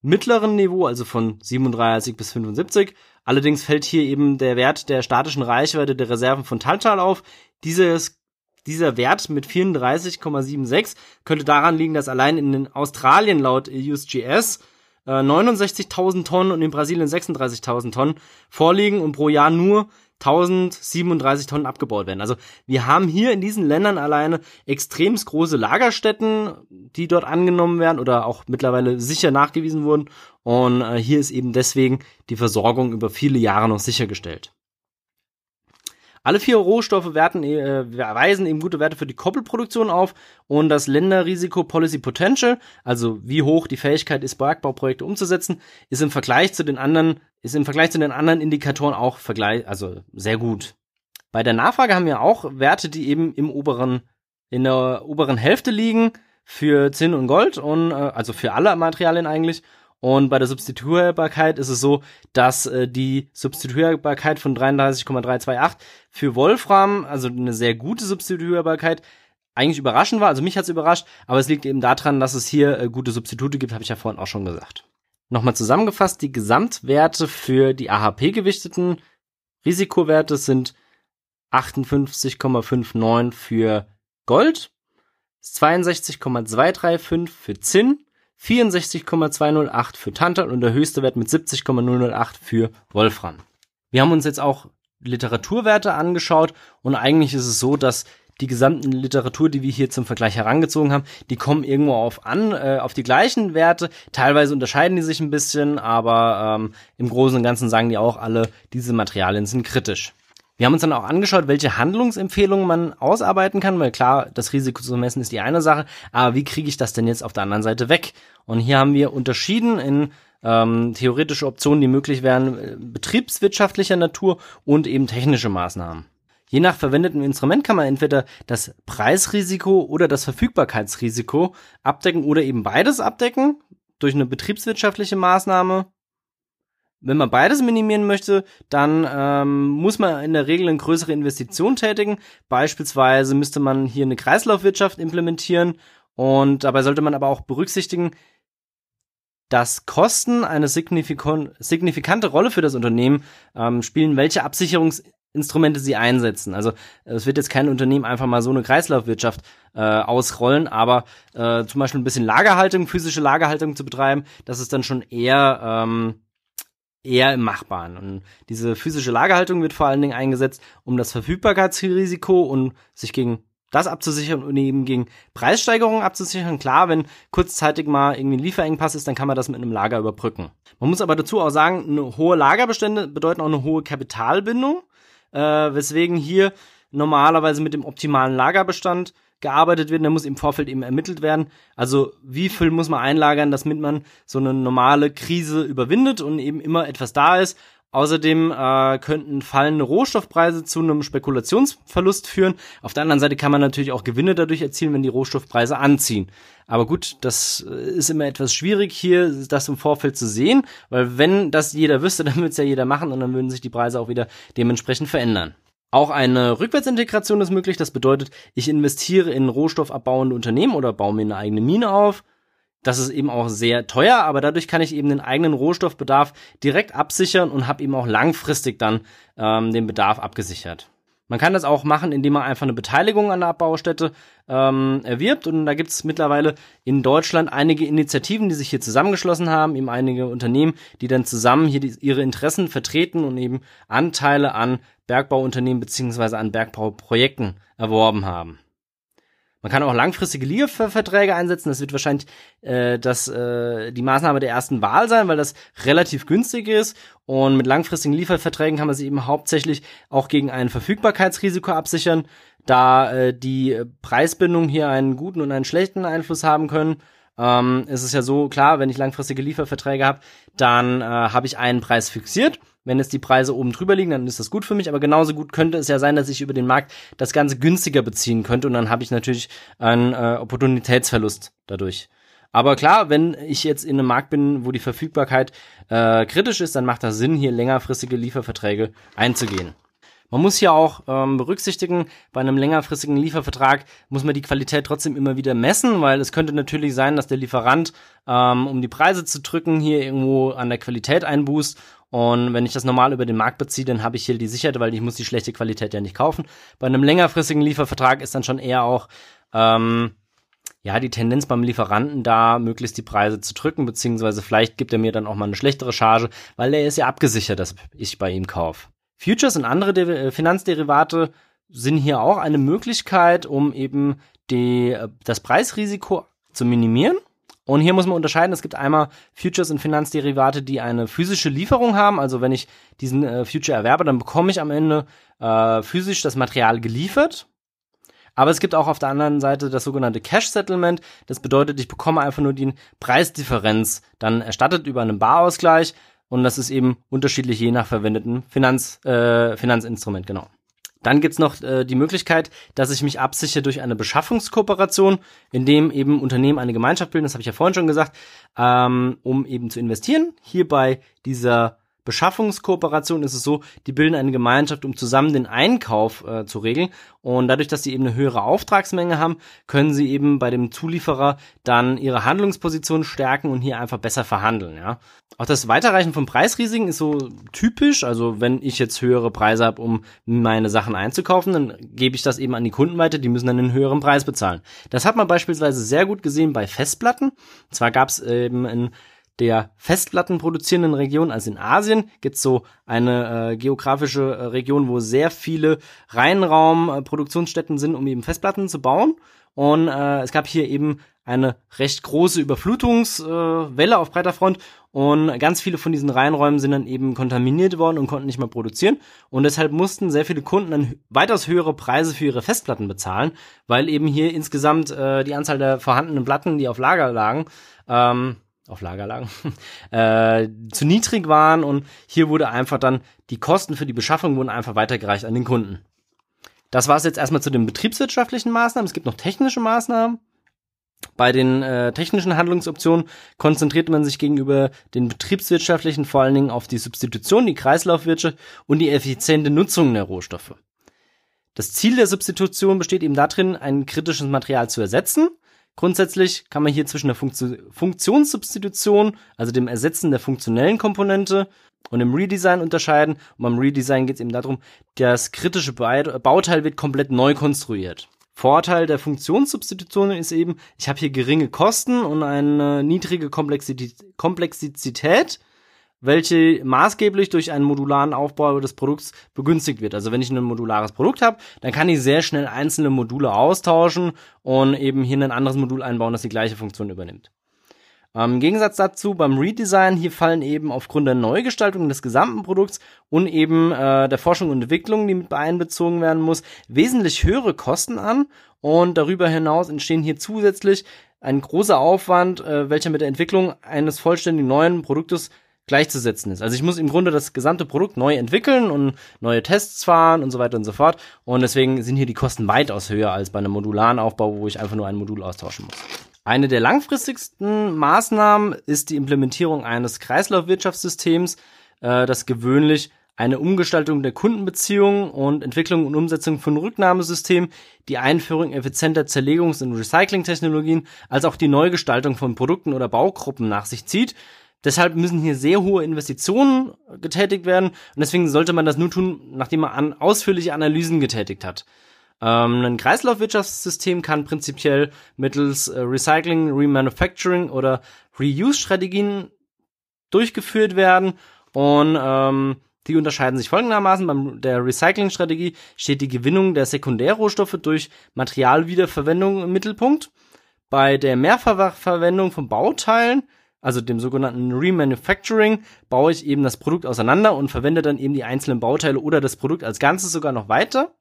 mittleren Niveau, also von 37 bis 75. Allerdings fällt hier eben der Wert der statischen Reichweite der Reserven von Taltal auf. Dieses dieser Wert mit 34,76 könnte daran liegen, dass allein in Australien laut USGS äh, 69.000 Tonnen und in Brasilien 36.000 Tonnen vorliegen und pro Jahr nur 1037 Tonnen abgebaut werden. Also wir haben hier in diesen Ländern alleine extremst große Lagerstätten, die dort angenommen werden oder auch mittlerweile sicher nachgewiesen wurden. Und äh, hier ist eben deswegen die Versorgung über viele Jahre noch sichergestellt. Alle vier Rohstoffe werten, äh, weisen eben gute Werte für die Koppelproduktion auf und das Länderrisiko Policy Potential, also wie hoch die Fähigkeit ist, Bergbauprojekte umzusetzen, ist im Vergleich zu den anderen, ist im Vergleich zu den anderen Indikatoren auch vergleich, also sehr gut. Bei der Nachfrage haben wir auch Werte, die eben im oberen, in der oberen Hälfte liegen für Zinn und Gold und äh, also für alle Materialien eigentlich und bei der Substituierbarkeit ist es so, dass äh, die Substituierbarkeit von 33,328 für Wolfram, also eine sehr gute Substituierbarkeit, eigentlich überraschend war. Also mich hat's überrascht, aber es liegt eben daran, dass es hier äh, gute Substitute gibt, habe ich ja vorhin auch schon gesagt. Nochmal zusammengefasst, die Gesamtwerte für die AHP-gewichteten Risikowerte sind 58,59 für Gold, 62,235 für Zinn, 64,208 für Tantal und der höchste Wert mit 70,008 für Wolfram. Wir haben uns jetzt auch Literaturwerte angeschaut und eigentlich ist es so, dass die gesamten Literatur, die wir hier zum Vergleich herangezogen haben, die kommen irgendwo auf an, äh, auf die gleichen Werte. Teilweise unterscheiden die sich ein bisschen, aber ähm, im Großen und Ganzen sagen die auch alle, diese Materialien sind kritisch. Wir haben uns dann auch angeschaut, welche Handlungsempfehlungen man ausarbeiten kann, weil klar, das Risiko zu messen ist die eine Sache, aber wie kriege ich das denn jetzt auf der anderen Seite weg? Und hier haben wir unterschieden in ähm, theoretische Optionen, die möglich wären, äh, betriebswirtschaftlicher Natur und eben technische Maßnahmen. Je nach verwendetem Instrument kann man entweder das Preisrisiko oder das Verfügbarkeitsrisiko abdecken oder eben beides abdecken durch eine betriebswirtschaftliche Maßnahme wenn man beides minimieren möchte, dann ähm, muss man in der Regel eine größere Investition tätigen. Beispielsweise müsste man hier eine Kreislaufwirtschaft implementieren und dabei sollte man aber auch berücksichtigen, dass Kosten eine signifikante Rolle für das Unternehmen ähm, spielen, welche Absicherungsinstrumente sie einsetzen. Also es wird jetzt kein Unternehmen einfach mal so eine Kreislaufwirtschaft äh, ausrollen, aber äh, zum Beispiel ein bisschen Lagerhaltung, physische Lagerhaltung zu betreiben, das ist dann schon eher ähm, eher im Machbaren. Und diese physische Lagerhaltung wird vor allen Dingen eingesetzt, um das Verfügbarkeitsrisiko und sich gegen das abzusichern und eben gegen Preissteigerungen abzusichern. Klar, wenn kurzzeitig mal irgendwie ein Lieferengpass ist, dann kann man das mit einem Lager überbrücken. Man muss aber dazu auch sagen, eine hohe Lagerbestände bedeuten auch eine hohe Kapitalbindung, äh, weswegen hier normalerweise mit dem optimalen Lagerbestand gearbeitet wird, dann muss im Vorfeld eben ermittelt werden. Also wie viel muss man einlagern, damit man so eine normale Krise überwindet und eben immer etwas da ist. Außerdem äh, könnten fallende Rohstoffpreise zu einem Spekulationsverlust führen. Auf der anderen Seite kann man natürlich auch Gewinne dadurch erzielen, wenn die Rohstoffpreise anziehen. Aber gut, das äh, ist immer etwas schwierig hier, das im Vorfeld zu sehen, weil wenn das jeder wüsste, dann würde es ja jeder machen und dann würden sich die Preise auch wieder dementsprechend verändern. Auch eine Rückwärtsintegration ist möglich. Das bedeutet, ich investiere in rohstoffabbauende Unternehmen oder baue mir eine eigene Mine auf. Das ist eben auch sehr teuer, aber dadurch kann ich eben den eigenen Rohstoffbedarf direkt absichern und habe eben auch langfristig dann ähm, den Bedarf abgesichert. Man kann das auch machen, indem man einfach eine Beteiligung an der Abbaustätte ähm, erwirbt. Und da gibt es mittlerweile in Deutschland einige Initiativen, die sich hier zusammengeschlossen haben, eben einige Unternehmen, die dann zusammen hier die, ihre Interessen vertreten und eben Anteile an Bergbauunternehmen beziehungsweise an Bergbauprojekten erworben haben. Man kann auch langfristige Lieferverträge einsetzen. Das wird wahrscheinlich äh, das, äh, die Maßnahme der ersten Wahl sein, weil das relativ günstig ist. Und mit langfristigen Lieferverträgen kann man sich eben hauptsächlich auch gegen ein Verfügbarkeitsrisiko absichern, da äh, die Preisbindung hier einen guten und einen schlechten Einfluss haben können. Ähm, es ist ja so, klar, wenn ich langfristige Lieferverträge habe, dann äh, habe ich einen Preis fixiert wenn jetzt die Preise oben drüber liegen, dann ist das gut für mich, aber genauso gut könnte es ja sein, dass ich über den Markt das Ganze günstiger beziehen könnte und dann habe ich natürlich einen äh, Opportunitätsverlust dadurch. Aber klar, wenn ich jetzt in einem Markt bin, wo die Verfügbarkeit äh, kritisch ist, dann macht das Sinn, hier längerfristige Lieferverträge einzugehen. Man muss hier auch ähm, berücksichtigen, bei einem längerfristigen Liefervertrag muss man die Qualität trotzdem immer wieder messen, weil es könnte natürlich sein, dass der Lieferant, ähm, um die Preise zu drücken, hier irgendwo an der Qualität einbußt und wenn ich das normal über den Markt beziehe, dann habe ich hier die Sicherheit, weil ich muss die schlechte Qualität ja nicht kaufen. Bei einem längerfristigen Liefervertrag ist dann schon eher auch ähm, ja die Tendenz beim Lieferanten da, möglichst die Preise zu drücken, beziehungsweise vielleicht gibt er mir dann auch mal eine schlechtere Charge, weil er ist ja abgesichert, dass ich bei ihm kaufe. Futures und andere De äh, Finanzderivate sind hier auch eine Möglichkeit, um eben die, äh, das Preisrisiko zu minimieren und hier muss man unterscheiden, es gibt einmal Futures und Finanzderivate, die eine physische Lieferung haben. Also wenn ich diesen äh, Future erwerbe, dann bekomme ich am Ende äh, physisch das Material geliefert. Aber es gibt auch auf der anderen Seite das sogenannte Cash Settlement. Das bedeutet, ich bekomme einfach nur die Preisdifferenz dann erstattet über einen Barausgleich. Und das ist eben unterschiedlich je nach verwendeten Finanz, äh, Finanzinstrument, genau. Dann gibt's noch äh, die Möglichkeit, dass ich mich absichere durch eine Beschaffungskooperation, in dem eben Unternehmen eine Gemeinschaft bilden, das habe ich ja vorhin schon gesagt, ähm, um eben zu investieren. Hier bei dieser Beschaffungskooperation ist es so, die bilden eine Gemeinschaft, um zusammen den Einkauf äh, zu regeln. Und dadurch, dass sie eben eine höhere Auftragsmenge haben, können sie eben bei dem Zulieferer dann ihre Handlungsposition stärken und hier einfach besser verhandeln. Ja. Auch das Weiterreichen von Preisrisiken ist so typisch. Also wenn ich jetzt höhere Preise habe, um meine Sachen einzukaufen, dann gebe ich das eben an die Kunden weiter. Die müssen dann einen höheren Preis bezahlen. Das hat man beispielsweise sehr gut gesehen bei Festplatten. Und zwar gab es eben in der Festplatten produzierenden Region, also in Asien, gibt's so eine äh, geografische äh, Region, wo sehr viele Reihenraumproduktionsstätten äh, sind, um eben Festplatten zu bauen. Und äh, es gab hier eben eine recht große Überflutungswelle äh, auf breiter Front und ganz viele von diesen Reihenräumen sind dann eben kontaminiert worden und konnten nicht mehr produzieren und deshalb mussten sehr viele Kunden dann weitaus höhere Preise für ihre Festplatten bezahlen, weil eben hier insgesamt äh, die Anzahl der vorhandenen Platten, die auf Lager lagen, ähm, auf Lagerlagen, äh, zu niedrig waren und hier wurde einfach dann, die Kosten für die Beschaffung wurden einfach weitergereicht an den Kunden. Das war es jetzt erstmal zu den betriebswirtschaftlichen Maßnahmen. Es gibt noch technische Maßnahmen. Bei den äh, technischen Handlungsoptionen konzentriert man sich gegenüber den betriebswirtschaftlichen vor allen Dingen auf die Substitution, die Kreislaufwirtschaft und die effiziente Nutzung der Rohstoffe. Das Ziel der Substitution besteht eben darin, ein kritisches Material zu ersetzen Grundsätzlich kann man hier zwischen der Funktion Funktionssubstitution, also dem Ersetzen der funktionellen Komponente und dem Redesign unterscheiden. Und beim Redesign geht es eben darum, das kritische Bauteil wird komplett neu konstruiert. Vorteil der Funktionssubstitution ist eben, ich habe hier geringe Kosten und eine niedrige Komplexität welche maßgeblich durch einen modularen Aufbau des Produkts begünstigt wird. Also wenn ich ein modulares Produkt habe, dann kann ich sehr schnell einzelne Module austauschen und eben hier ein anderes Modul einbauen, das die gleiche Funktion übernimmt. Ähm, Im Gegensatz dazu beim Redesign, hier fallen eben aufgrund der Neugestaltung des gesamten Produkts und eben äh, der Forschung und Entwicklung, die mit einbezogen werden muss, wesentlich höhere Kosten an und darüber hinaus entstehen hier zusätzlich ein großer Aufwand, äh, welcher mit der Entwicklung eines vollständig neuen Produktes gleichzusetzen ist. Also ich muss im Grunde das gesamte Produkt neu entwickeln und neue Tests fahren und so weiter und so fort. Und deswegen sind hier die Kosten weitaus höher als bei einem modularen Aufbau, wo ich einfach nur ein Modul austauschen muss. Eine der langfristigsten Maßnahmen ist die Implementierung eines Kreislaufwirtschaftssystems, äh, das gewöhnlich eine Umgestaltung der Kundenbeziehungen und Entwicklung und Umsetzung von Rücknahmesystemen, die Einführung effizienter Zerlegungs- und Recyclingtechnologien, als auch die Neugestaltung von Produkten oder Baugruppen nach sich zieht, Deshalb müssen hier sehr hohe Investitionen getätigt werden und deswegen sollte man das nur tun, nachdem man an ausführliche Analysen getätigt hat. Ähm, ein Kreislaufwirtschaftssystem kann prinzipiell mittels äh, Recycling, Remanufacturing oder Reuse-Strategien durchgeführt werden und ähm, Die unterscheiden sich folgendermaßen. Bei der Recycling-Strategie steht die Gewinnung der Sekundärrohstoffe durch Materialwiederverwendung im Mittelpunkt. Bei der Mehrfachverwendung von Bauteilen, also dem sogenannten Remanufacturing, baue ich eben das Produkt auseinander und verwende dann eben die einzelnen Bauteile oder das Produkt als Ganzes sogar noch weiter.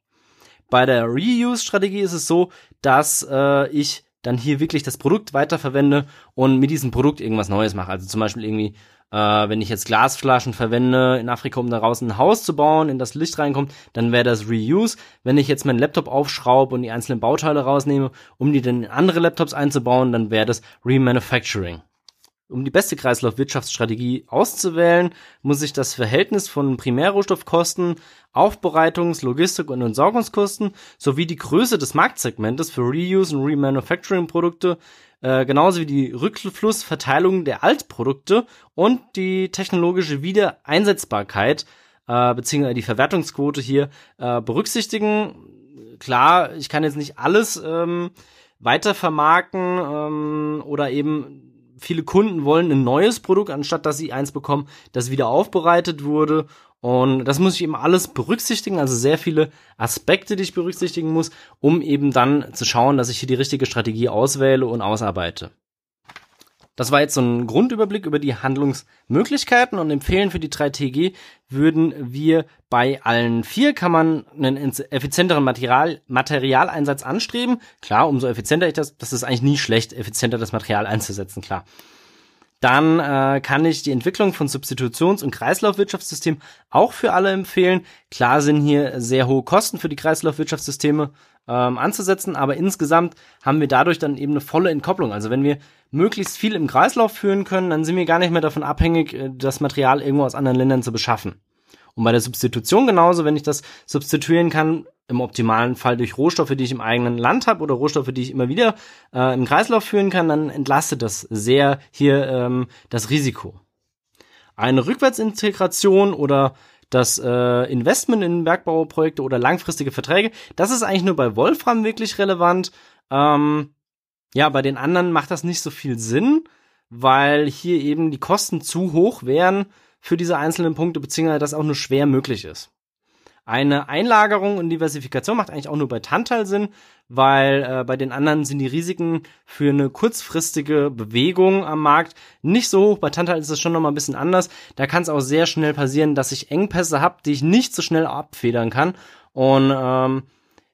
Bei der Reuse-Strategie ist es so, dass äh, ich dann hier wirklich das Produkt weiterverwende und mit diesem Produkt irgendwas Neues mache. Also zum Beispiel irgendwie, äh, wenn ich jetzt Glasflaschen verwende in Afrika, um daraus ein Haus zu bauen, in das Licht reinkommt, dann wäre das Reuse. Wenn ich jetzt meinen Laptop aufschraube und die einzelnen Bauteile rausnehme, um die dann in andere Laptops einzubauen, dann wäre das Remanufacturing. Um die beste Kreislaufwirtschaftsstrategie auszuwählen, muss ich das Verhältnis von Primärrohstoffkosten, Aufbereitungs-, Logistik- und Entsorgungskosten sowie die Größe des Marktsegmentes für Reuse und Remanufacturing-Produkte, äh, genauso wie die Rückflussverteilung der Altprodukte und die technologische Wiedereinsetzbarkeit äh, beziehungsweise die Verwertungsquote hier äh, berücksichtigen. Klar, ich kann jetzt nicht alles ähm, weitervermarkten ähm, oder eben viele Kunden wollen ein neues Produkt, anstatt dass sie eins bekommen, das wieder aufbereitet wurde. Und das muss ich eben alles berücksichtigen, also sehr viele Aspekte, die ich berücksichtigen muss, um eben dann zu schauen, dass ich hier die richtige Strategie auswähle und ausarbeite. Das war jetzt so ein Grundüberblick über die Handlungsmöglichkeiten und empfehlen für die 3TG würden wir bei allen vier kann man einen effizienteren Material, Materialeinsatz anstreben. Klar, umso effizienter ich das, das ist eigentlich nie schlecht, effizienter das Material einzusetzen, klar. Dann äh, kann ich die Entwicklung von Substitutions- und Kreislaufwirtschaftssystemen auch für alle empfehlen. Klar sind hier sehr hohe Kosten für die Kreislaufwirtschaftssysteme ähm, anzusetzen, aber insgesamt haben wir dadurch dann eben eine volle Entkopplung. Also wenn wir möglichst viel im Kreislauf führen können, dann sind wir gar nicht mehr davon abhängig, äh, das Material irgendwo aus anderen Ländern zu beschaffen. Und bei der Substitution genauso, wenn ich das substituieren kann, im optimalen Fall durch Rohstoffe, die ich im eigenen Land habe oder Rohstoffe, die ich immer wieder äh, im Kreislauf führen kann, dann entlastet das sehr hier ähm, das Risiko. Eine Rückwärtsintegration oder das äh, Investment in Bergbauprojekte oder langfristige Verträge, das ist eigentlich nur bei Wolfram wirklich relevant. Ähm, ja, bei den anderen macht das nicht so viel Sinn, weil hier eben die Kosten zu hoch wären für diese einzelnen Punkte, beziehungsweise das auch nur schwer möglich ist. Eine Einlagerung und Diversifikation macht eigentlich auch nur bei Tantal Sinn, weil äh, bei den anderen sind die Risiken für eine kurzfristige Bewegung am Markt nicht so hoch. Bei Tantal ist es schon noch mal ein bisschen anders. Da kann es auch sehr schnell passieren, dass ich Engpässe habe, die ich nicht so schnell abfedern kann. Und ähm,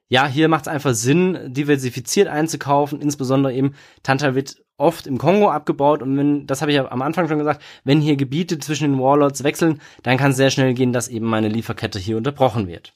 ja, hier macht es einfach Sinn, diversifiziert einzukaufen. Insbesondere eben Tantal wird oft im Kongo abgebaut und wenn, das habe ich ja am Anfang schon gesagt, wenn hier Gebiete zwischen den Warlords wechseln, dann kann es sehr schnell gehen, dass eben meine Lieferkette hier unterbrochen wird.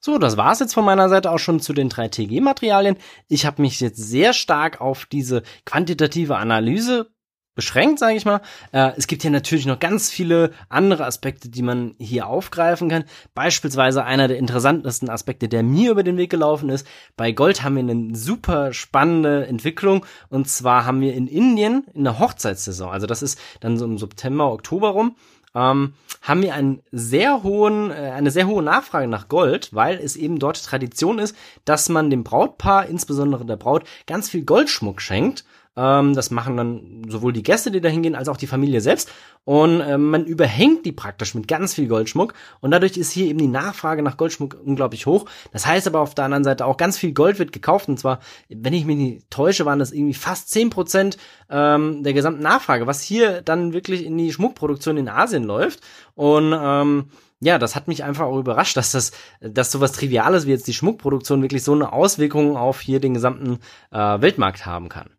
So, das war's jetzt von meiner Seite auch schon zu den 3 TG-Materialien. Ich habe mich jetzt sehr stark auf diese quantitative Analyse beschränkt, sage ich mal. Äh, es gibt hier natürlich noch ganz viele andere Aspekte, die man hier aufgreifen kann. Beispielsweise einer der interessantesten Aspekte, der mir über den Weg gelaufen ist. Bei Gold haben wir eine super spannende Entwicklung. Und zwar haben wir in Indien in der Hochzeitssaison, also das ist dann so im September, Oktober rum, ähm, haben wir einen sehr hohen, äh, eine sehr hohe Nachfrage nach Gold, weil es eben dort Tradition ist, dass man dem Brautpaar, insbesondere der Braut, ganz viel Goldschmuck schenkt ähm, das machen dann sowohl die Gäste, die da hingehen, als auch die Familie selbst. Und ähm, man überhängt die praktisch mit ganz viel Goldschmuck. Und dadurch ist hier eben die Nachfrage nach Goldschmuck unglaublich hoch. Das heißt aber auf der anderen Seite auch ganz viel Gold wird gekauft. Und zwar, wenn ich mich nicht täusche, waren das irgendwie fast zehn Prozent ähm, der gesamten Nachfrage, was hier dann wirklich in die Schmuckproduktion in Asien läuft. Und ähm, ja, das hat mich einfach auch überrascht, dass das, dass sowas Triviales wie jetzt die Schmuckproduktion wirklich so eine Auswirkung auf hier den gesamten äh, Weltmarkt haben kann.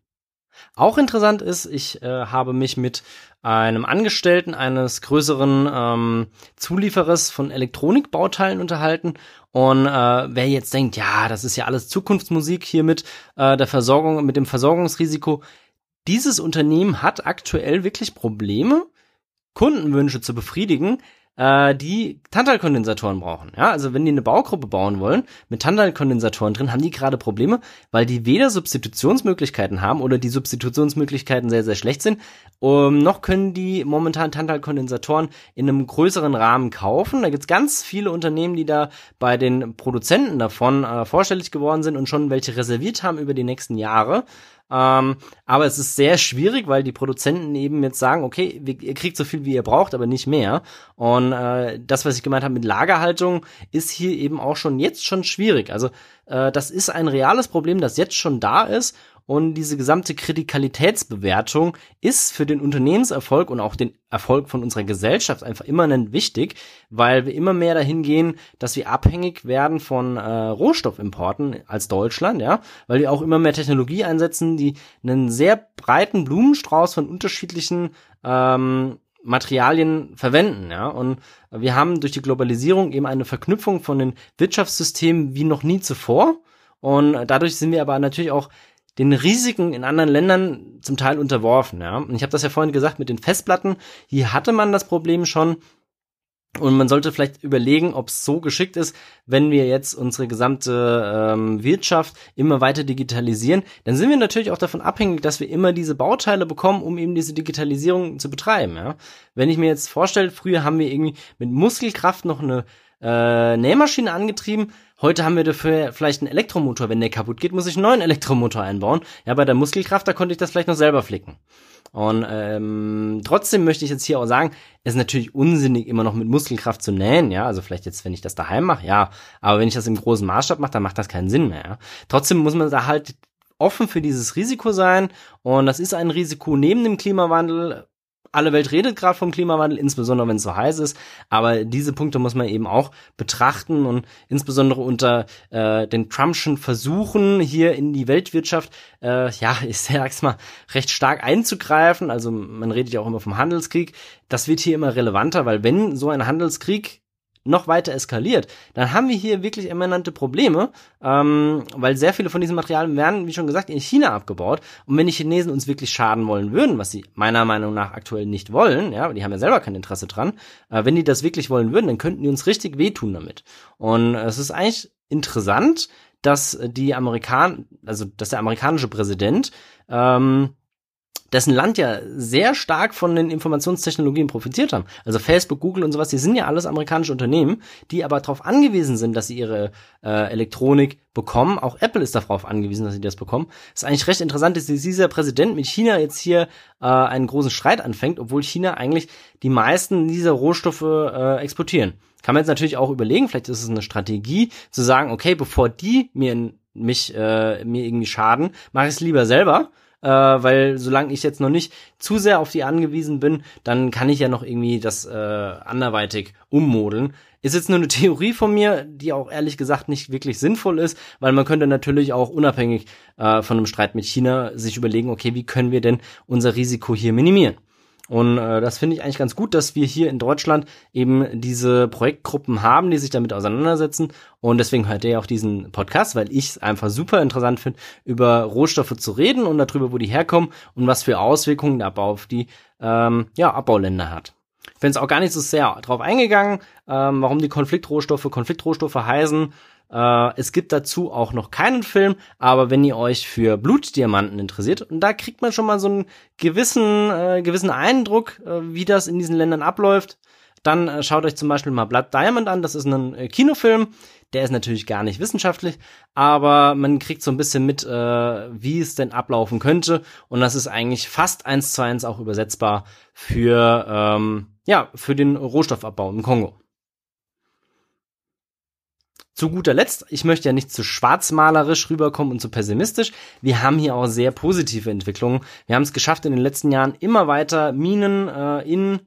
Auch interessant ist, ich äh, habe mich mit einem Angestellten eines größeren ähm, Zulieferers von Elektronikbauteilen unterhalten. Und äh, wer jetzt denkt, ja, das ist ja alles Zukunftsmusik hier mit äh, der Versorgung, mit dem Versorgungsrisiko, dieses Unternehmen hat aktuell wirklich Probleme, Kundenwünsche zu befriedigen, äh, die Tantalkondensatoren brauchen. Ja, also wenn die eine Baugruppe bauen wollen mit Tantalkondensatoren drin, haben die gerade Probleme, weil die weder Substitutionsmöglichkeiten haben oder die Substitutionsmöglichkeiten sehr, sehr schlecht sind, um, noch können die momentan Tantalkondensatoren in einem größeren Rahmen kaufen. Da gibt's ganz viele Unternehmen, die da bei den Produzenten davon äh, vorstellig geworden sind und schon welche reserviert haben über die nächsten Jahre. Ähm, aber es ist sehr schwierig, weil die Produzenten eben jetzt sagen, okay, ihr kriegt so viel, wie ihr braucht, aber nicht mehr. Und äh, das, was ich gemeint habe mit Lagerhaltung, ist hier eben auch schon jetzt schon schwierig. Also äh, das ist ein reales Problem, das jetzt schon da ist. Und diese gesamte Kritikalitätsbewertung ist für den Unternehmenserfolg und auch den Erfolg von unserer Gesellschaft einfach immanent wichtig, weil wir immer mehr dahin gehen, dass wir abhängig werden von äh, Rohstoffimporten als Deutschland, ja, weil wir auch immer mehr Technologie einsetzen, die einen sehr breiten Blumenstrauß von unterschiedlichen ähm, Materialien verwenden, ja. Und wir haben durch die Globalisierung eben eine Verknüpfung von den Wirtschaftssystemen wie noch nie zuvor. Und dadurch sind wir aber natürlich auch den Risiken in anderen Ländern zum Teil unterworfen. Ja? Und ich habe das ja vorhin gesagt mit den Festplatten. Hier hatte man das Problem schon. Und man sollte vielleicht überlegen, ob es so geschickt ist, wenn wir jetzt unsere gesamte ähm, Wirtschaft immer weiter digitalisieren, dann sind wir natürlich auch davon abhängig, dass wir immer diese Bauteile bekommen, um eben diese Digitalisierung zu betreiben. Ja? Wenn ich mir jetzt vorstelle, früher haben wir irgendwie mit Muskelkraft noch eine äh, Nähmaschine angetrieben. Heute haben wir dafür vielleicht einen Elektromotor. Wenn der kaputt geht, muss ich einen neuen Elektromotor einbauen. Ja, bei der Muskelkraft, da konnte ich das vielleicht noch selber flicken. Und ähm, trotzdem möchte ich jetzt hier auch sagen, es ist natürlich unsinnig, immer noch mit Muskelkraft zu nähen, ja. Also vielleicht jetzt, wenn ich das daheim mache, ja. Aber wenn ich das im großen Maßstab mache, dann macht das keinen Sinn mehr. Ja? Trotzdem muss man da halt offen für dieses Risiko sein. Und das ist ein Risiko neben dem Klimawandel alle Welt redet gerade vom Klimawandel, insbesondere wenn es so heiß ist. Aber diese Punkte muss man eben auch betrachten und insbesondere unter äh, den Trumpschen Versuchen hier in die Weltwirtschaft, äh, ja, ich sag's mal, recht stark einzugreifen. Also man redet ja auch immer vom Handelskrieg. Das wird hier immer relevanter, weil wenn so ein Handelskrieg noch weiter eskaliert, dann haben wir hier wirklich eminente Probleme, ähm, weil sehr viele von diesen Materialien werden, wie schon gesagt, in China abgebaut. Und wenn die Chinesen uns wirklich schaden wollen würden, was sie meiner Meinung nach aktuell nicht wollen, ja, die haben ja selber kein Interesse dran, äh, wenn die das wirklich wollen würden, dann könnten die uns richtig wehtun damit. Und es ist eigentlich interessant, dass die Amerikaner, also dass der amerikanische Präsident ähm, dessen Land ja sehr stark von den Informationstechnologien profitiert haben. Also Facebook, Google und sowas, die sind ja alles amerikanische Unternehmen, die aber darauf angewiesen sind, dass sie ihre äh, Elektronik bekommen. Auch Apple ist darauf angewiesen, dass sie das bekommen. Ist eigentlich recht interessant, dass dieser Präsident mit China jetzt hier äh, einen großen Streit anfängt, obwohl China eigentlich die meisten dieser Rohstoffe äh, exportieren. Kann man jetzt natürlich auch überlegen, vielleicht ist es eine Strategie, zu sagen, okay, bevor die mir mich äh, mir irgendwie schaden, mache ich es lieber selber äh, weil solange ich jetzt noch nicht zu sehr auf die angewiesen bin, dann kann ich ja noch irgendwie das äh, anderweitig ummodeln. Ist jetzt nur eine Theorie von mir, die auch ehrlich gesagt nicht wirklich sinnvoll ist, weil man könnte natürlich auch unabhängig äh, von einem Streit mit China sich überlegen, okay, wie können wir denn unser Risiko hier minimieren? Und äh, das finde ich eigentlich ganz gut, dass wir hier in Deutschland eben diese Projektgruppen haben, die sich damit auseinandersetzen. Und deswegen hört ihr ja auch diesen Podcast, weil ich es einfach super interessant finde, über Rohstoffe zu reden und darüber, wo die herkommen und was für Auswirkungen der Abbau auf die ähm, ja, Abbauländer hat. Ich bin jetzt auch gar nicht so sehr drauf eingegangen, ähm, warum die Konfliktrohstoffe Konfliktrohstoffe heißen. Äh, es gibt dazu auch noch keinen Film, aber wenn ihr euch für Blutdiamanten interessiert, und da kriegt man schon mal so einen gewissen, äh, gewissen Eindruck, äh, wie das in diesen Ländern abläuft, dann äh, schaut euch zum Beispiel mal Blood Diamond an. Das ist ein äh, Kinofilm. Der ist natürlich gar nicht wissenschaftlich, aber man kriegt so ein bisschen mit, äh, wie es denn ablaufen könnte. Und das ist eigentlich fast eins zu eins auch übersetzbar für, ähm, ja, für den Rohstoffabbau im Kongo. Zu guter Letzt, ich möchte ja nicht zu schwarzmalerisch rüberkommen und zu pessimistisch. Wir haben hier auch sehr positive Entwicklungen. Wir haben es geschafft, in den letzten Jahren immer weiter Minen äh, in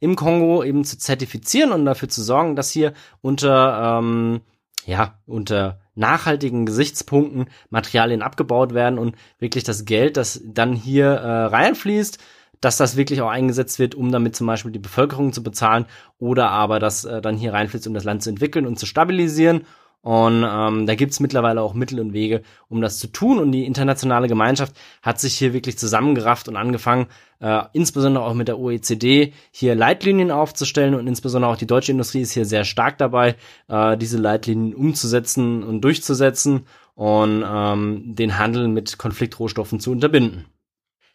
im Kongo eben zu zertifizieren und dafür zu sorgen, dass hier unter ähm, ja unter nachhaltigen Gesichtspunkten Materialien abgebaut werden und wirklich das Geld, das dann hier äh, reinfließt, dass das wirklich auch eingesetzt wird, um damit zum Beispiel die Bevölkerung zu bezahlen oder aber das äh, dann hier reinfließt, um das Land zu entwickeln und zu stabilisieren. Und ähm, da gibt's mittlerweile auch Mittel und Wege, um das zu tun. Und die internationale Gemeinschaft hat sich hier wirklich zusammengerafft und angefangen, äh, insbesondere auch mit der OECD, hier Leitlinien aufzustellen. Und insbesondere auch die deutsche Industrie ist hier sehr stark dabei, äh, diese Leitlinien umzusetzen und durchzusetzen und ähm, den Handel mit Konfliktrohstoffen zu unterbinden.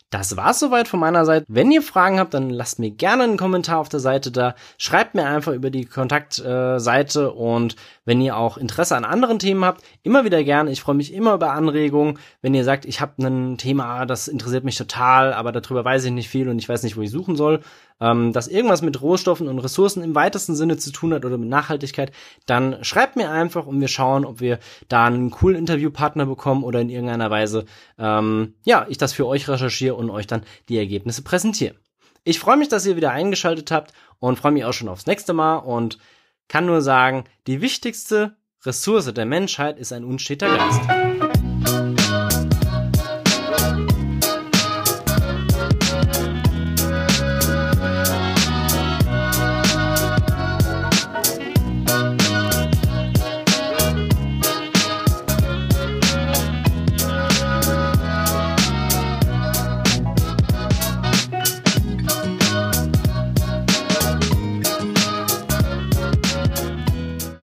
Das war's soweit von meiner Seite. Wenn ihr Fragen habt, dann lasst mir gerne einen Kommentar auf der Seite da. Schreibt mir einfach über die Kontaktseite und wenn ihr auch Interesse an anderen Themen habt, immer wieder gerne. Ich freue mich immer über Anregungen. Wenn ihr sagt, ich habe ein Thema, das interessiert mich total, aber darüber weiß ich nicht viel und ich weiß nicht, wo ich suchen soll, ähm, das irgendwas mit Rohstoffen und Ressourcen im weitesten Sinne zu tun hat oder mit Nachhaltigkeit, dann schreibt mir einfach und wir schauen, ob wir da einen coolen Interviewpartner bekommen oder in irgendeiner Weise, ähm, ja, ich das für euch recherchiere und euch dann die Ergebnisse präsentiere. Ich freue mich, dass ihr wieder eingeschaltet habt und freue mich auch schon aufs nächste Mal und kann nur sagen, die wichtigste Ressource der Menschheit ist ein unsteter Geist.